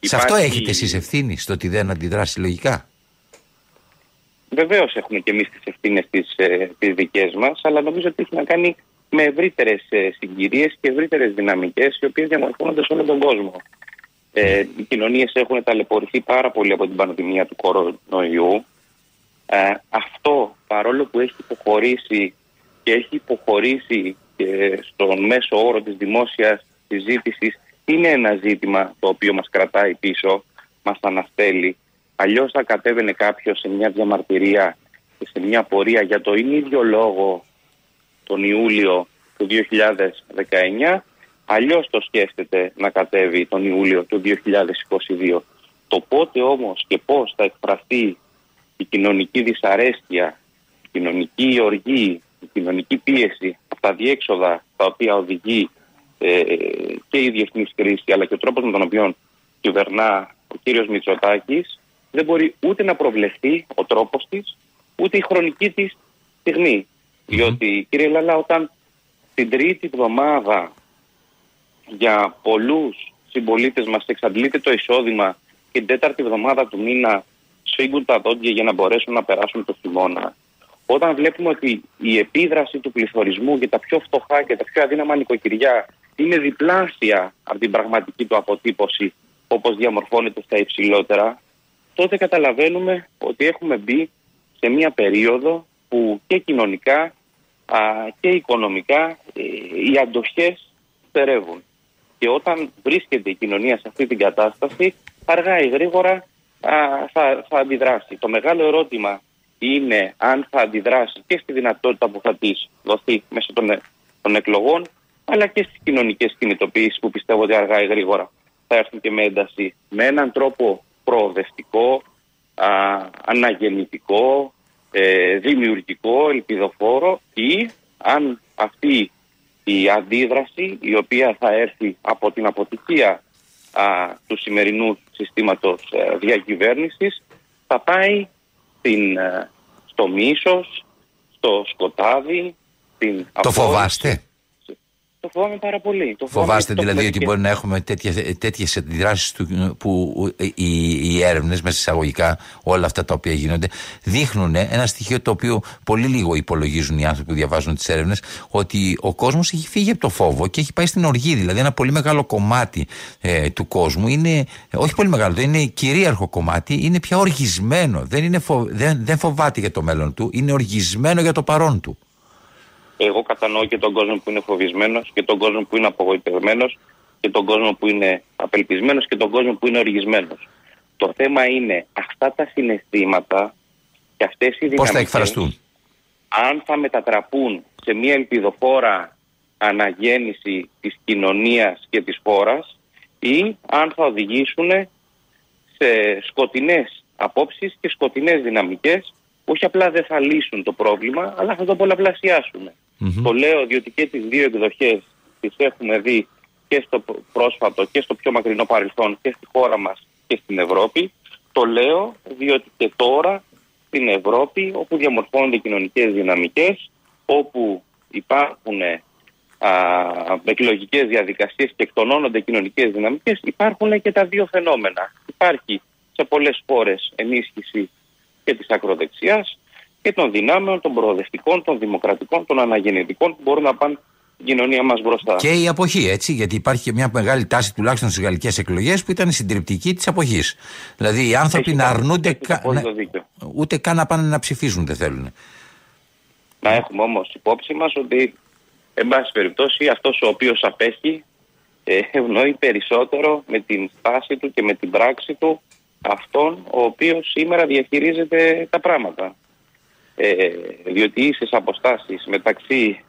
Σε αυτό Υπάρχει- έχετε εσείς ευθύνη, στο ότι δεν αντιδράσει λογικά. Βεβαίως έχουμε και εμείς τις ευθύνες τις τις δικές μας, αλλά νομίζω ότι έχει να κάνει με ευρύτερες συγκυρίες και ευρύτερες δυναμικές, οι οποίες διαμορφώνονται σε όλο τον κόσμο. Ε, οι κοινωνίες έχουν ταλαιπωρηθεί πάρα πολύ από την πανδημία του κορονοϊού. Ε, αυτό παρόλο που έχει υποχωρήσει και έχει υποχωρήσει και στον μέσο όρο της δημόσιας συζήτησης είναι ένα ζήτημα το οποίο μας κρατάει πίσω, μας αναστέλει. Αλλιώς θα κατέβαινε κάποιος σε μια διαμαρτυρία και σε μια πορεία για το ίδιο λόγο τον Ιούλιο του 2019, αλλιώς το σκέφτεται να κατέβει τον Ιούλιο του 2022. Το πότε όμως και πώς θα εκφραστεί η κοινωνική δυσαρέσκεια, η κοινωνική οργή, η κοινωνική πίεση, αυτά τα διέξοδα τα οποία οδηγεί ε, και η διεθνής κρίση αλλά και ο τρόπος με τον οποίο κυβερνά ο κύριος Μητσοτάκης δεν μπορεί ούτε να προβλεφθεί ο τρόπος της ούτε η χρονική της στιγμη Διότι κύριε Λαλά όταν την τρίτη εβδομάδα για πολλούς συμπολίτες μας εξαντλείται το εισόδημα και την τέταρτη εβδομάδα του μήνα σφίγγουν τα δόντια για να μπορέσουν να περάσουν το χειμώνα. Όταν βλέπουμε ότι η επίδραση του πληθωρισμού για τα πιο φτωχά και τα πιο αδύναμα νοικοκυριά είναι διπλάσια από την πραγματική του αποτύπωση όπως διαμορφώνεται στα υψηλότερα, τότε καταλαβαίνουμε ότι έχουμε μπει σε μια περίοδο που και κοινωνικά α, και οικονομικά ε, οι αντοχές στερεύουν. Και όταν βρίσκεται η κοινωνία σε αυτή την κατάσταση, αργά ή γρήγορα α, θα, θα αντιδράσει. Το μεγάλο ερώτημα είναι αν θα αντιδράσει και στη δυνατότητα που θα της δοθεί μέσω των, ε- των εκλογών, αλλά και στις κοινωνικές κινητοποιήσεις που πιστεύω ότι αργά ή γρήγορα θα έρθουν και με ένταση. Με έναν τρόπο προοδευτικό, α, αναγεννητικό, ε, δημιουργικό, ελπιδοφόρο ή αν αυτή η αντίδραση η οποία θα έρθει από την αποτυχία α, του σημερινού συστήματος ε, διακυβέρνησης θα πάει στην, ε, στο μίσος, στο σκοτάδι, στην Το απόρριψη. φοβάστε; Το φοβάμαι πάρα πολύ. Το Φοβάστε το δηλαδή έχουμε ότι και- μπορεί να έχουμε τέτοιες, τέτοιες αντιδράσεις του, που ε, οι, οι έρευνες μέσα εισαγωγικά όλα αυτά τα οποία γίνονται δείχνουν ένα στοιχείο το οποίο πολύ λίγο υπολογίζουν οι άνθρωποι που διαβάζουν τις έρευνες ότι ο κόσμος έχει φύγει από το φόβο και έχει πάει στην οργή. Δηλαδή ένα πολύ μεγάλο κομμάτι ε, του κόσμου είναι, ε, όχι πολύ μεγάλο, είναι κυρίαρχο κομμάτι είναι πια οργισμένο. Δεν, είναι φο- δεν, δεν φοβάται για το μέλλον του είναι οργισμένο για το παρόν του Εγώ κατανοώ και τον κόσμο που είναι φοβισμένος και τον κόσμο που είναι απογοητευμένος και τον κόσμο που είναι απελπισμένος και τον κόσμο που είναι οργισμένος. Το θέμα είναι αυτά τα συναισθήματα και αυτές οι πώς θα δυναμικές εκφραστούν; αν θα μετατραπούν σε μια ελπιδοφόρα αναγέννηση της κοινωνίας και της χώρας ή αν θα οδηγήσουν σε σκοτεινές απόψεις και σκοτεινές δυναμικές που όχι απλά δεν θα λύσουν το πρόβλημα αλλά θα το πολλαπλασιάσουν. Το λέω διότι και τις δύο εκδοχές τις έχουμε δει και στο πρόσφατο και στο πιο μακρινό παρελθόν και στη χώρα μας και στην Ευρώπη. Το λέω διότι και τώρα στην Ευρώπη όπου διαμορφώνονται κοινωνικές δυναμικές, όπου υπάρχουν α, εκλογικές διαδικασίες και εκτονώνονται κοινωνικές δυναμικές, υπάρχουν και τα δύο φαινόμενα. Υπάρχει σε πολλές χώρες ενίσχυση και της ακροδεξιάς και των δυνάμεων, των προοδευτικών, των δημοκρατικών, των αναγεννητικών που μπορούν να πάνε την κοινωνία μας μπροστά. Και η αποχή, έτσι, γιατί υπάρχει και μια μεγάλη τάση τουλάχιστον στις γαλλικές εκλογές που ήταν συντριπτική της αποχής. Δηλαδή οι άνθρωποι Έχει να πάρα- αρνούνται έχει κα- απόλυτο να- δίκιο. ούτε καν να πάνε να ψηφίζουν δεν θέλουν. Να έχουμε όμως υπόψη μας ότι, εν πάση περιπτώσει, αυτός ο οποίος απέχει ε, ευνοεί περισσότερο με την στάση του και με την πράξη του αυτόν ο οποίος σήμερα διαχειρίζεται τα πράγματα. Ε, διότι ίσες αποστάσεις μεταξύ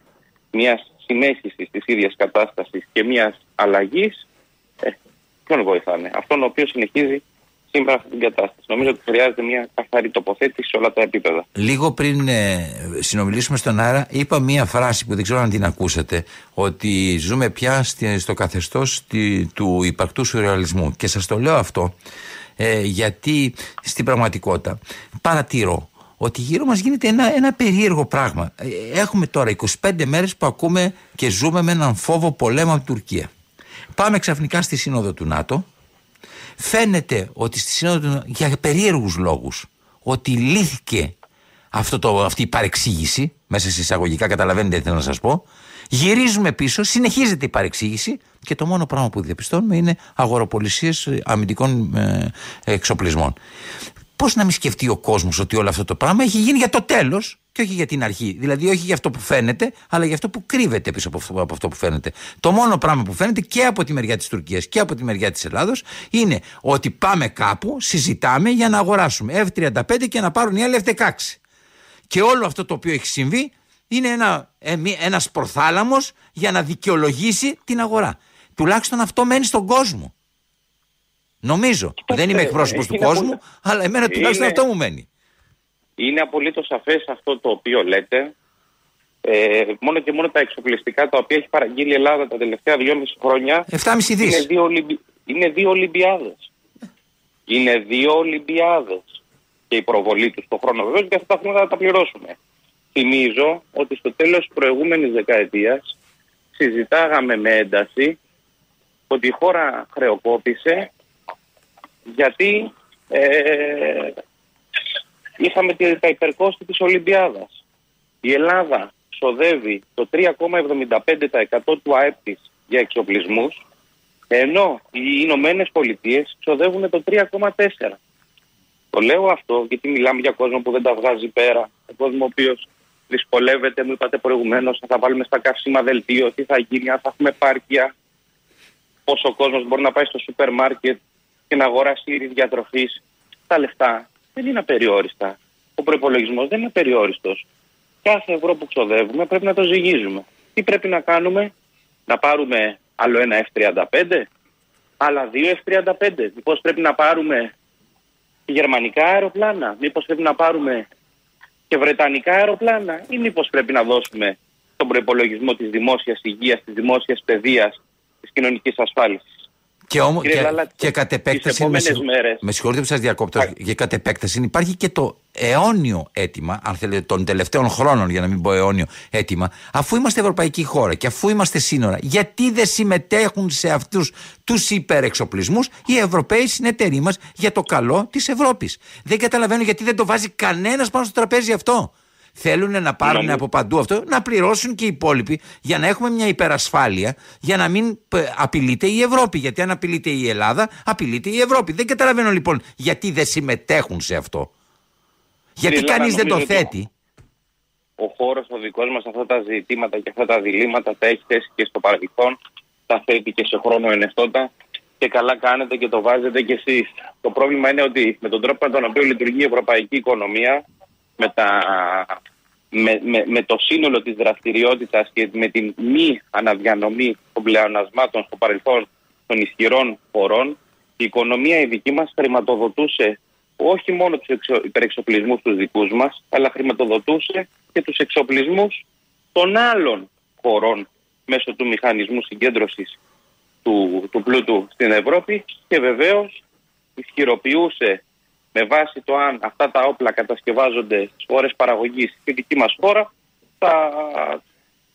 μιας συνέχισης της ίδιας κατάστασης και μιας αλλαγής ε, ποιον βοηθάνε; Αυτόν ο οποίος συνεχίζει σήμερα αυτή την κατάσταση. Νομίζω ότι χρειάζεται μια καθαρή τοποθέτηση σε όλα τα επίπεδα. Λίγο πριν ε, συνομιλήσουμε στον αέρα, είπα μία φράση που δεν ξέρω αν την ακούσατε, ότι ζούμε πια στη- στο καθεστώς τη- του υπαρκτού σουρεαλισμού. Και σας το λέω αυτό, ε, γιατί στην πραγματικότητα παρατηρώ ότι γύρω μας γίνεται ένα, ένα περίεργο πράγμα. Ε, Έχουμε τώρα 25 μέρες που ακούμε και ζούμε με έναν φόβο πολέμου από την Τουρκία. Πάμε ξαφνικά στη Σύνοδο του ΝΑΤΟ, φαίνεται ότι στη Σύνοδο του ΝΑΤΟ, για περίεργους λόγους ότι λύθηκε αυτό το, αυτή η παρεξήγηση μέσα σε εισαγωγικά καταλαβαίνετε τι θέλω να σας πω γυρίζουμε πίσω, συνεχίζεται η παρεξήγηση και το μόνο πράγμα που διαπιστώνουμε είναι αγοροπολισίες ε, αμυντικών ε, εξοπλισμών Πώς να μην σκεφτεί ο κόσμος ότι όλο αυτό το πράγμα έχει γίνει για το τέλος και όχι για την αρχή. Δηλαδή, όχι για αυτό που φαίνεται, αλλά για αυτό που κρύβεται πίσω από αυτό, από αυτό που φαίνεται. Το μόνο πράγμα που φαίνεται και από τη μεριά της Τουρκίας και από τη μεριά της Ελλάδος είναι ότι πάμε κάπου, συζητάμε για να αγοράσουμε F-35 και να πάρουν οι άλλοι F-16. Και όλο αυτό το οποίο έχει συμβεί είναι ένα, ε, μη- ένας προθάλαμος για να δικαιολογήσει την αγορά. Τουλάχιστον αυτό μένει στον κόσμο. Νομίζω. Δεν είμαι εκπρόσωπος του είναι κόσμου, πολύ- αλλά εμένα τουλάχιστον Είναι- αυτό μου μένει. Είναι απολύτως σαφές αυτό το οποίο λέτε. Ε, μόνο και μόνο τα εξοπλιστικά τα οποία έχει παραγγείλει η Ελλάδα τα τελευταία δυόμιση χρόνια 7,5 είναι δις. δύο, Ολυμπι... είναι δύο Ολυμπιάδες. Είναι δύο Ολυμπιάδες. Και η προβολή τους στον χρόνο βεβαίως και αυτά τα χρήματα θα τα πληρώσουμε. Θυμίζω ότι στο τέλος της προηγούμενης δεκαετίας συζητάγαμε με ένταση ότι η χώρα χρεοκόπησε γιατί ε, είχαμε τη- τα υπερκόστη της Ολυμπιάδας. Η Ελλάδα ξοδεύει το 3,75% του ΑΕΠ της για εξοπλισμούς, ενώ οι Ηνωμένες Πολιτείες ξοδεύουν το 3,4%. Το λέω αυτό γιατί μιλάμε για κόσμο που δεν τα βγάζει πέρα. Ο κόσμος ο οποίος δυσκολεύεται, μου είπατε προηγουμένως, θα βάλουμε στα καύσιμα δελτίο, τι θα γίνει, αν θα έχουμε πάρκια, πόσο κόσμος μπορεί να πάει στο σούπερ μάρκετ και να αγοράσει είδη διατροφής. Τα λεφτά δεν είναι απεριόριστα. Ο προπολογισμό δεν είναι απεριόριστος. Κάθε ευρώ που ξοδεύουμε πρέπει να το ζυγίζουμε. Τι πρέπει να κάνουμε, να πάρουμε άλλο ένα F35, άλλα δύο F35. Μήπως πρέπει να πάρουμε και γερμανικά αεροπλάνα, μήπως πρέπει να πάρουμε και βρετανικά αεροπλάνα, ή μήπως πρέπει να δώσουμε τον προπολογισμό της δημόσιας υγείας, της δημόσιας παιδείας, της κοινωνικής ασφάλισης; Και, όμως, Κύριε και, Λαλάτη, και κατ' τις επέκταση, με, επόμενες συγχω- μέρες- με συγχωρείτε που σας διακόπτω, Α. και κατ' επέκταση υπάρχει και το αιώνιο αίτημα, αν θέλετε των τελευταίων χρόνων για να μην πω αιώνιο αίτημα, αφού είμαστε ευρωπαϊκή χώρα και αφού είμαστε σύνορα, γιατί δεν συμμετέχουν σε αυτούς τους υπερεξοπλισμούς οι Ευρωπαίοι συνεταιροί μας για το καλό της Ευρώπης. Δεν καταλαβαίνω γιατί δεν το βάζει κανένας πάνω στο τραπέζι αυτό. Θέλουν να πάρουν Νομίζω- από παντού αυτό, να πληρώσουν και οι υπόλοιποι για να έχουμε μια υπερασφάλεια, για να μην π, απειλείται η Ευρώπη. Γιατί αν απειλείται η Ελλάδα, απειλείται η Ευρώπη. Δεν καταλαβαίνω λοιπόν γιατί δεν συμμετέχουν σε αυτό. Γιατί Ελλάδα, κανείς δεν το νομίζω ότι θέτει. Ο χώρος ο δικός μας αυτά τα ζητήματα και αυτά τα διλήμματα τα έχει θέσει και στο παρελθόν, τα θέτει και σε χρόνο ενεστώτα και καλά κάνετε και το βάζετε κι εσείς. Το πρόβλημα είναι ότι με τον τρόπο με τον οποίο λειτουργεί η ευρωπαϊκή οικονομία, με, τα, με, με, με το σύνολο της δραστηριότητας και με την μη αναδιανομή των πλεονασμάτων στο παρελθόν των ισχυρών χωρών, η οικονομία η δική μας χρηματοδοτούσε όχι μόνο τους εξο, υπερεξοπλισμούς τους δικούς μας, αλλά χρηματοδοτούσε και τους εξοπλισμούς των άλλων χωρών μέσω του μηχανισμού συγκέντρωσης του, του πλούτου στην Ευρώπη και βεβαίως ισχυροποιούσε με βάση το αν αυτά τα όπλα κατασκευάζονται στις χώρες παραγωγής στη δική μας χώρα τα,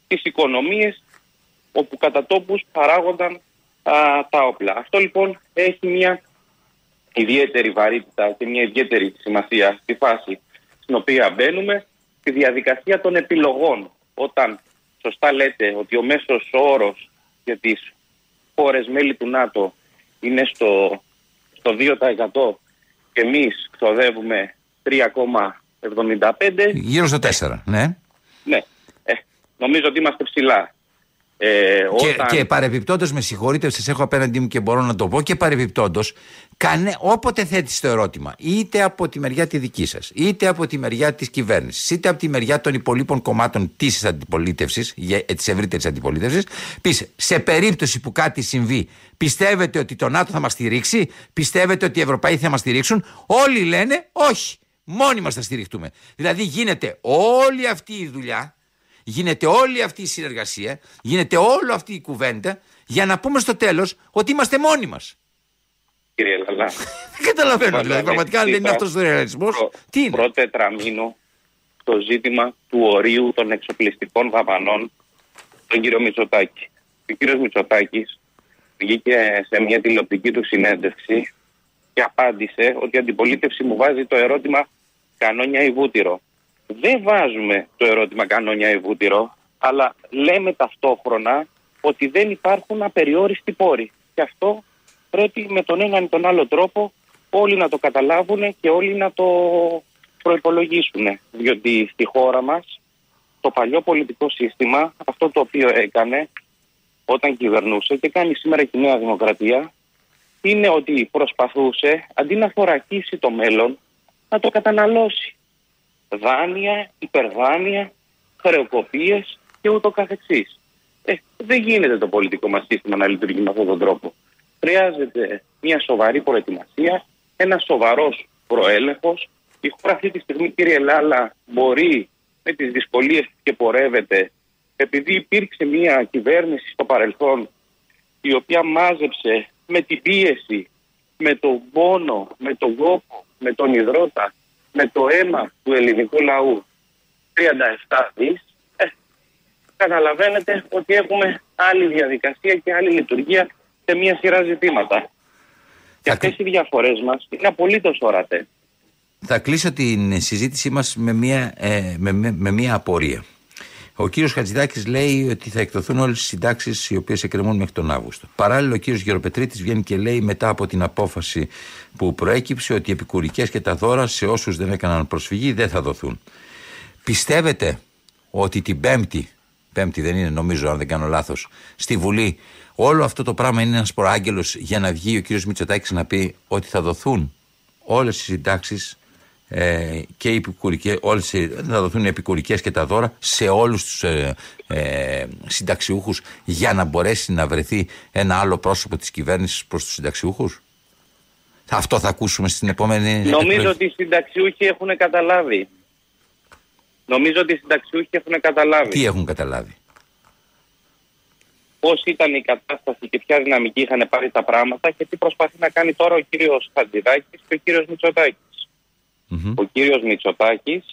τις οικονομίες όπου κατά τόπους παράγονταν α, τα όπλα. Αυτό λοιπόν έχει μια ιδιαίτερη βαρύτητα και μια ιδιαίτερη σημασία στη φάση στην οποία μπαίνουμε, στη διαδικασία των επιλογών. Όταν σωστά λέτε ότι ο μέσος όρος για τις χώρες μέλη του ΝΑΤΟ είναι στο, στο 2% και εμείς ξοδεύουμε 3,75. Γύρω στο 4, ναι. Ναι, ε, νομίζω ότι είμαστε ψηλά. Ε, Και, όταν... και παρεμπιπτόντω, με συγχωρείτε, σας έχω απέναντί μου και μπορώ να το πω και παρεμπιπτόντω, κάνε, όποτε θέτεις το ερώτημα, είτε από τη μεριά τη δική σας, είτε από τη μεριά της κυβέρνησης, είτε από τη μεριά των υπολείπων κομμάτων της αντιπολίτευσης, της ευρύτερης αντιπολίτευσης, πεις σε περίπτωση που κάτι συμβεί, πιστεύετε ότι το ΝΑΤΟ θα μας στηρίξει, πιστεύετε ότι οι Ευρωπαίοι θα μας στηρίξουν, όλοι λένε όχι. Μόνοι μας θα στηριχτούμε. Δηλαδή γίνεται όλη αυτή η δουλειά γίνεται όλη αυτή η συνεργασία, γίνεται όλη αυτή η κουβέντα για να πούμε στο τέλος ότι είμαστε μόνοι μας. Κύριε Λαλά. Δεν καταλαβαίνω δηλαδή, Βάλαμε πραγματικά αν δεν είναι είπα, αυτός ο ρεαλισμός, προ- τι είναι; Πρώτο τετραμήνο το ζήτημα του ορίου των εξοπλιστικών δαπανών τον κύριο Μητσοτάκη. Ο κύριος Μητσοτάκης βγήκε σε μια τηλεοπτική του συνέντευξη και απάντησε ότι η αντιπολίτευση μου βάζει το ερώτημα κανόνια ή βούτυρο. Δεν βάζουμε το ερώτημα κανόνια ή βούτυρο, αλλά λέμε ταυτόχρονα ότι δεν υπάρχουν απεριόριστοι πόροι. Και αυτό πρέπει με τον έναν ή τον άλλο τρόπο όλοι να το καταλάβουν και όλοι να το προϋπολογίσουν. Διότι στη χώρα μας το παλιό πολιτικό σύστημα, αυτό το οποίο έκανε όταν κυβερνούσε και κάνει σήμερα και η Νέα Δημοκρατία, είναι ότι προσπαθούσε αντί να θωρακίσει το μέλλον, να το καταναλώσει. Δάνεια, υπερδάνεια, χρεοκοπίες και ούτω καθεξής. Ε, δεν γίνεται το πολιτικό μας σύστημα να λειτουργεί με αυτόν τον τρόπο. Χρειάζεται μια σοβαρή προετοιμασία, ένα σοβαρός προέλεγχος. Η χώρα αυτή τη στιγμή, κύριε Λάλα, μπορεί με τις δυσκολίες που και πορεύεται, επειδή υπήρξε μια κυβέρνηση στο παρελθόν η οποία μάζεψε με την πίεση, με τον πόνο, με τον κόπο, με τον υδρότα, με το αίμα του ελληνικού λαού 37 δις, ε, καταλαβαίνετε ότι έχουμε άλλη διαδικασία και άλλη λειτουργία σε μια σειρά ζητήματα. Και Θα αυτές οι διαφορές μας είναι απολύτως ορατές. Θα κλείσω την συζήτησή μας με μια, ε, με, με, με μια απορία. Ο κύριος Χατζηδάκης λέει ότι θα εκδοθούν όλες οι συντάξεις οι οποίες εκκρεμούν μέχρι τον Αύγουστο. Παράλληλα ο κύριος Γεροπετρίτης βγαίνει και λέει μετά από την απόφαση που προέκυψε ότι οι επικουρικές και τα δώρα σε όσους δεν έκαναν προσφυγή δεν θα δοθούν. Πιστεύετε ότι την Πέμπτη, Πέμπτη δεν είναι νομίζω αν δεν κάνω λάθος, στη Βουλή όλο αυτό το πράγμα είναι ένας προάγγελος για να βγει ο κύριος Μητσοτάκης να πει ότι θα δοθούν όλες οι συντάξεις ε, και οι επικουρικές, όλες, οι- θα δοθούν οι επικουρικές και τα δώρα σε όλους τους ε, ε, συνταξιούχους για να μπορέσει να βρεθεί ένα άλλο πρόσωπο της κυβέρνησης προς τους συνταξιούχους; Αυτό θα ακούσουμε στην επόμενη Νομίζω εκλογή. ότι οι συνταξιούχοι έχουν καταλάβει. Νομίζω ότι οι συνταξιούχοι έχουν καταλάβει. Τι έχουν καταλάβει; πώς ήταν η κατάσταση και ποια δυναμική είχαν πάρει τα πράγματα και τι προσπαθεί να κάνει τώρα ο κύριος Χατζηδάκης και ο κύριος Μητσοτάκης. Μμμ. Ο κύριος Μητσοτάκης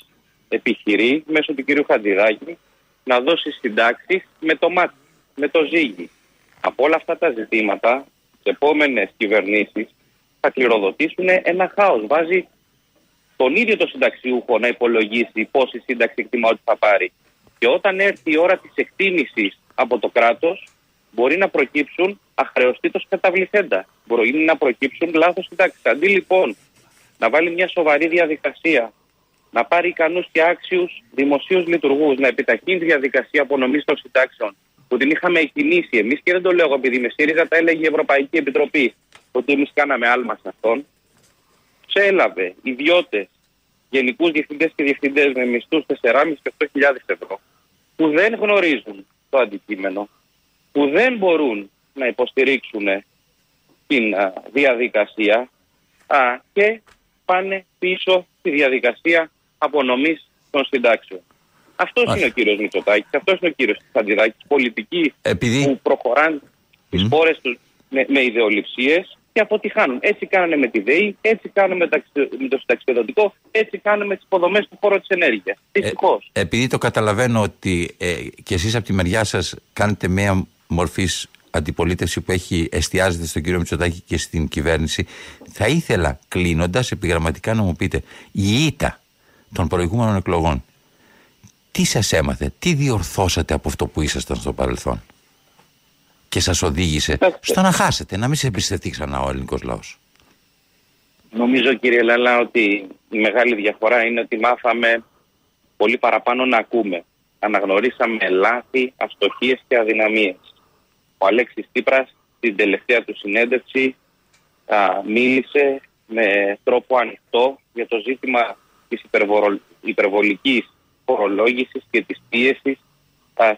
επιχειρεί μέσω του κύριου Χατζηδάκη να δώσει συντάξεις με το μάτι, με το ζύγι. Από όλα αυτά τα ζητήματα, τις επόμενες κυβερνήσεις θα κληροδοτήσουν ένα χάος. Βάζει τον ίδιο το συνταξιούχο να υπολογίσει πόση σύνταξη εκτιμά ότι θα πάρει. Και όταν έρθει η ώρα της εκτίμησης από το κράτος, μπορεί να προκύψουν αχρεωστήτως καταβληθέντα. Μπορεί να προκύψουν λάθος συντάξεις. Αντί λοιπόν να βάλει μια σοβαρή διαδικασία, να πάρει ικανούς και άξιους δημοσίους λειτουργούς, να επιταχύνει τη διαδικασία απονομής των συντάξεων, που την είχαμε εκκινήσει εμείς και δεν το λέω εγώ επειδή με ΣΥΡΙΖΑ τα έλεγε η Ευρωπαϊκή Επιτροπή, ότι εμείς κάναμε άλμα σε αυτόν. Του έλαβε ιδιώτες, γενικούς διευθυντές και διευθυντές με μισθούς 4.500 και 8.000 ευρώ, που δεν γνωρίζουν το αντικείμενο, που δεν μπορούν να υποστηρίξουν την α, διαδικασία α, και πάνε πίσω στη διαδικασία απονομής των συντάξεων. Αυτός Μάλιστα. είναι ο κύριος Μητσοτάκης, αυτός είναι ο κύριος Χατζηδάκη. Πολιτικοί Επειδή- που προχωράνε τις Μμ. χώρες τους με, με ιδεολειψίες και αποτυχάνουν. Έτσι κάνανε με τη ΔΕΗ, έτσι κάνουν με, τα- με το συνταξιδοτικό, έτσι κάνουν με τις υποδομές του χώρου της ενέργειας. Δυστυχώς. Ε, επειδή το καταλαβαίνω ότι ε, και εσείς από τη μεριά σας κάνετε μια μορφής αντιπολίτευση που έχει εστιάζεται στον κύριο Μητσοτάκη και στην κυβέρνηση, θα ήθελα κλείνοντας επιγραμματικά να μου πείτε η ήττα των προηγούμενων εκλογών τι σας έμαθε, τι διορθώσατε από αυτό που ήσασταν στο παρελθόν και σας οδήγησε στο να χάσετε, να μην σε εμπιστευτεί ξανά ο ελληνικός λαός; Νομίζω κύριε Λάλα ότι η μεγάλη διαφορά είναι ότι μάθαμε πολύ παραπάνω να ακούμε. Αναγνωρίσαμε λάθη, αστοχίες και αδυναμίες. Ο Αλέξης Τύπρας στην τελευταία του συνέντευξη α, μίλησε με τρόπο ανοιχτό για το ζήτημα της υπερβολικής φορολόγησης και της πίεσης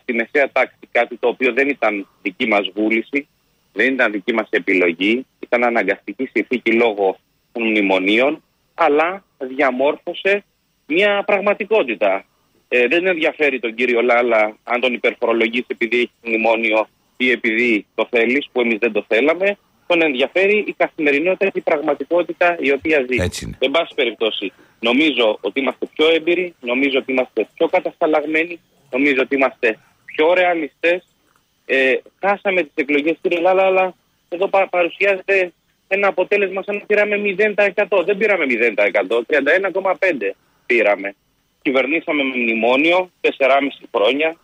στη μεσαία τάξη. Κάτι το οποίο δεν ήταν δική μας βούληση, δεν ήταν δική μας επιλογή, ήταν αναγκαστική συνθήκη λόγω των μνημονίων, αλλά διαμόρφωσε μια πραγματικότητα. Ε, δεν ενδιαφέρει τον κύριο Λάλα αν τον υπερφορολογήσει επειδή έχει μνημόνιο ή επειδή το θέλεις, που εμείς δεν το θέλαμε. Τον ενδιαφέρει η καθημερινότητα και η πραγματικότητα η οποία ζει. Έτσι Εν πάση περιπτώσει, νομίζω ότι είμαστε πιο έμπειροι, νομίζω ότι είμαστε πιο κατασταλαγμένοι, νομίζω ότι είμαστε πιο ρεαλιστές. Ε, χάσαμε τις εκλογές, κύριε Λάλα, αλλά εδώ παρουσιάζεται ένα αποτέλεσμα σαν να πήραμε 0%. Δεν πήραμε 0%, 31,5% πήραμε. Κυβερνήσαμε με μνημόνιο 4,5 χρόνια.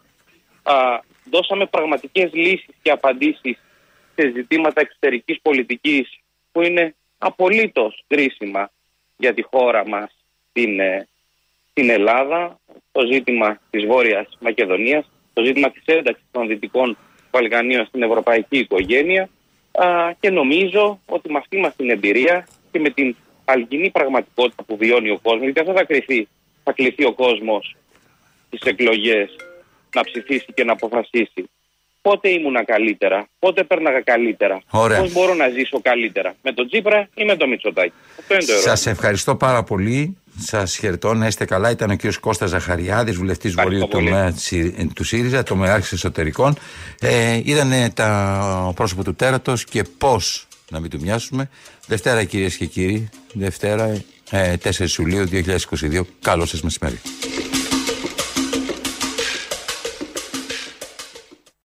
Α, δώσαμε πραγματικές λύσεις και απαντήσεις σε ζητήματα εξωτερικής πολιτικής που είναι απολύτως κρίσιμα για τη χώρα μας την, ε, την Ελλάδα, το ζήτημα της Βόρειας Μακεδονίας, το ζήτημα της ένταξης των Δυτικών Βαλκανίων στην ευρωπαϊκή οικογένεια α, και νομίζω ότι με αυτή μας την εμπειρία και με την αλγινή πραγματικότητα που βιώνει ο κόσμος, γιατί αυτό θα, κρυθεί, θα κληθεί ο κόσμος στις εκλογές να ψηφίσει και να αποφασίσει. Πότε ήμουνα καλύτερα, πότε πέρναγα καλύτερα, Ωραία. πώς μπορώ να ζήσω καλύτερα, με τον Τσίπρα ή με τον Μητσοτάκη. Αυτό είναι το ερώτημα. Σας ευχαριστώ πάρα πολύ. Σας χαιρετώ να είστε καλά. Ήταν ο κ. Κώστας Ζαχαριάδης, βουλευτής Βορείου πολύ. τομέα της- του ΣΥΡΙΖΑ, τομεάρχη εσωτερικών. Ε, είδανε τα πρόσωπο του τέρατος και πώς να μην του μοιάσουμε. Δευτέρα, κυρίες και κύριοι. Δευτέρα, ε, 4 Ιουλίου 2022. Καλό σας μεσημέρι.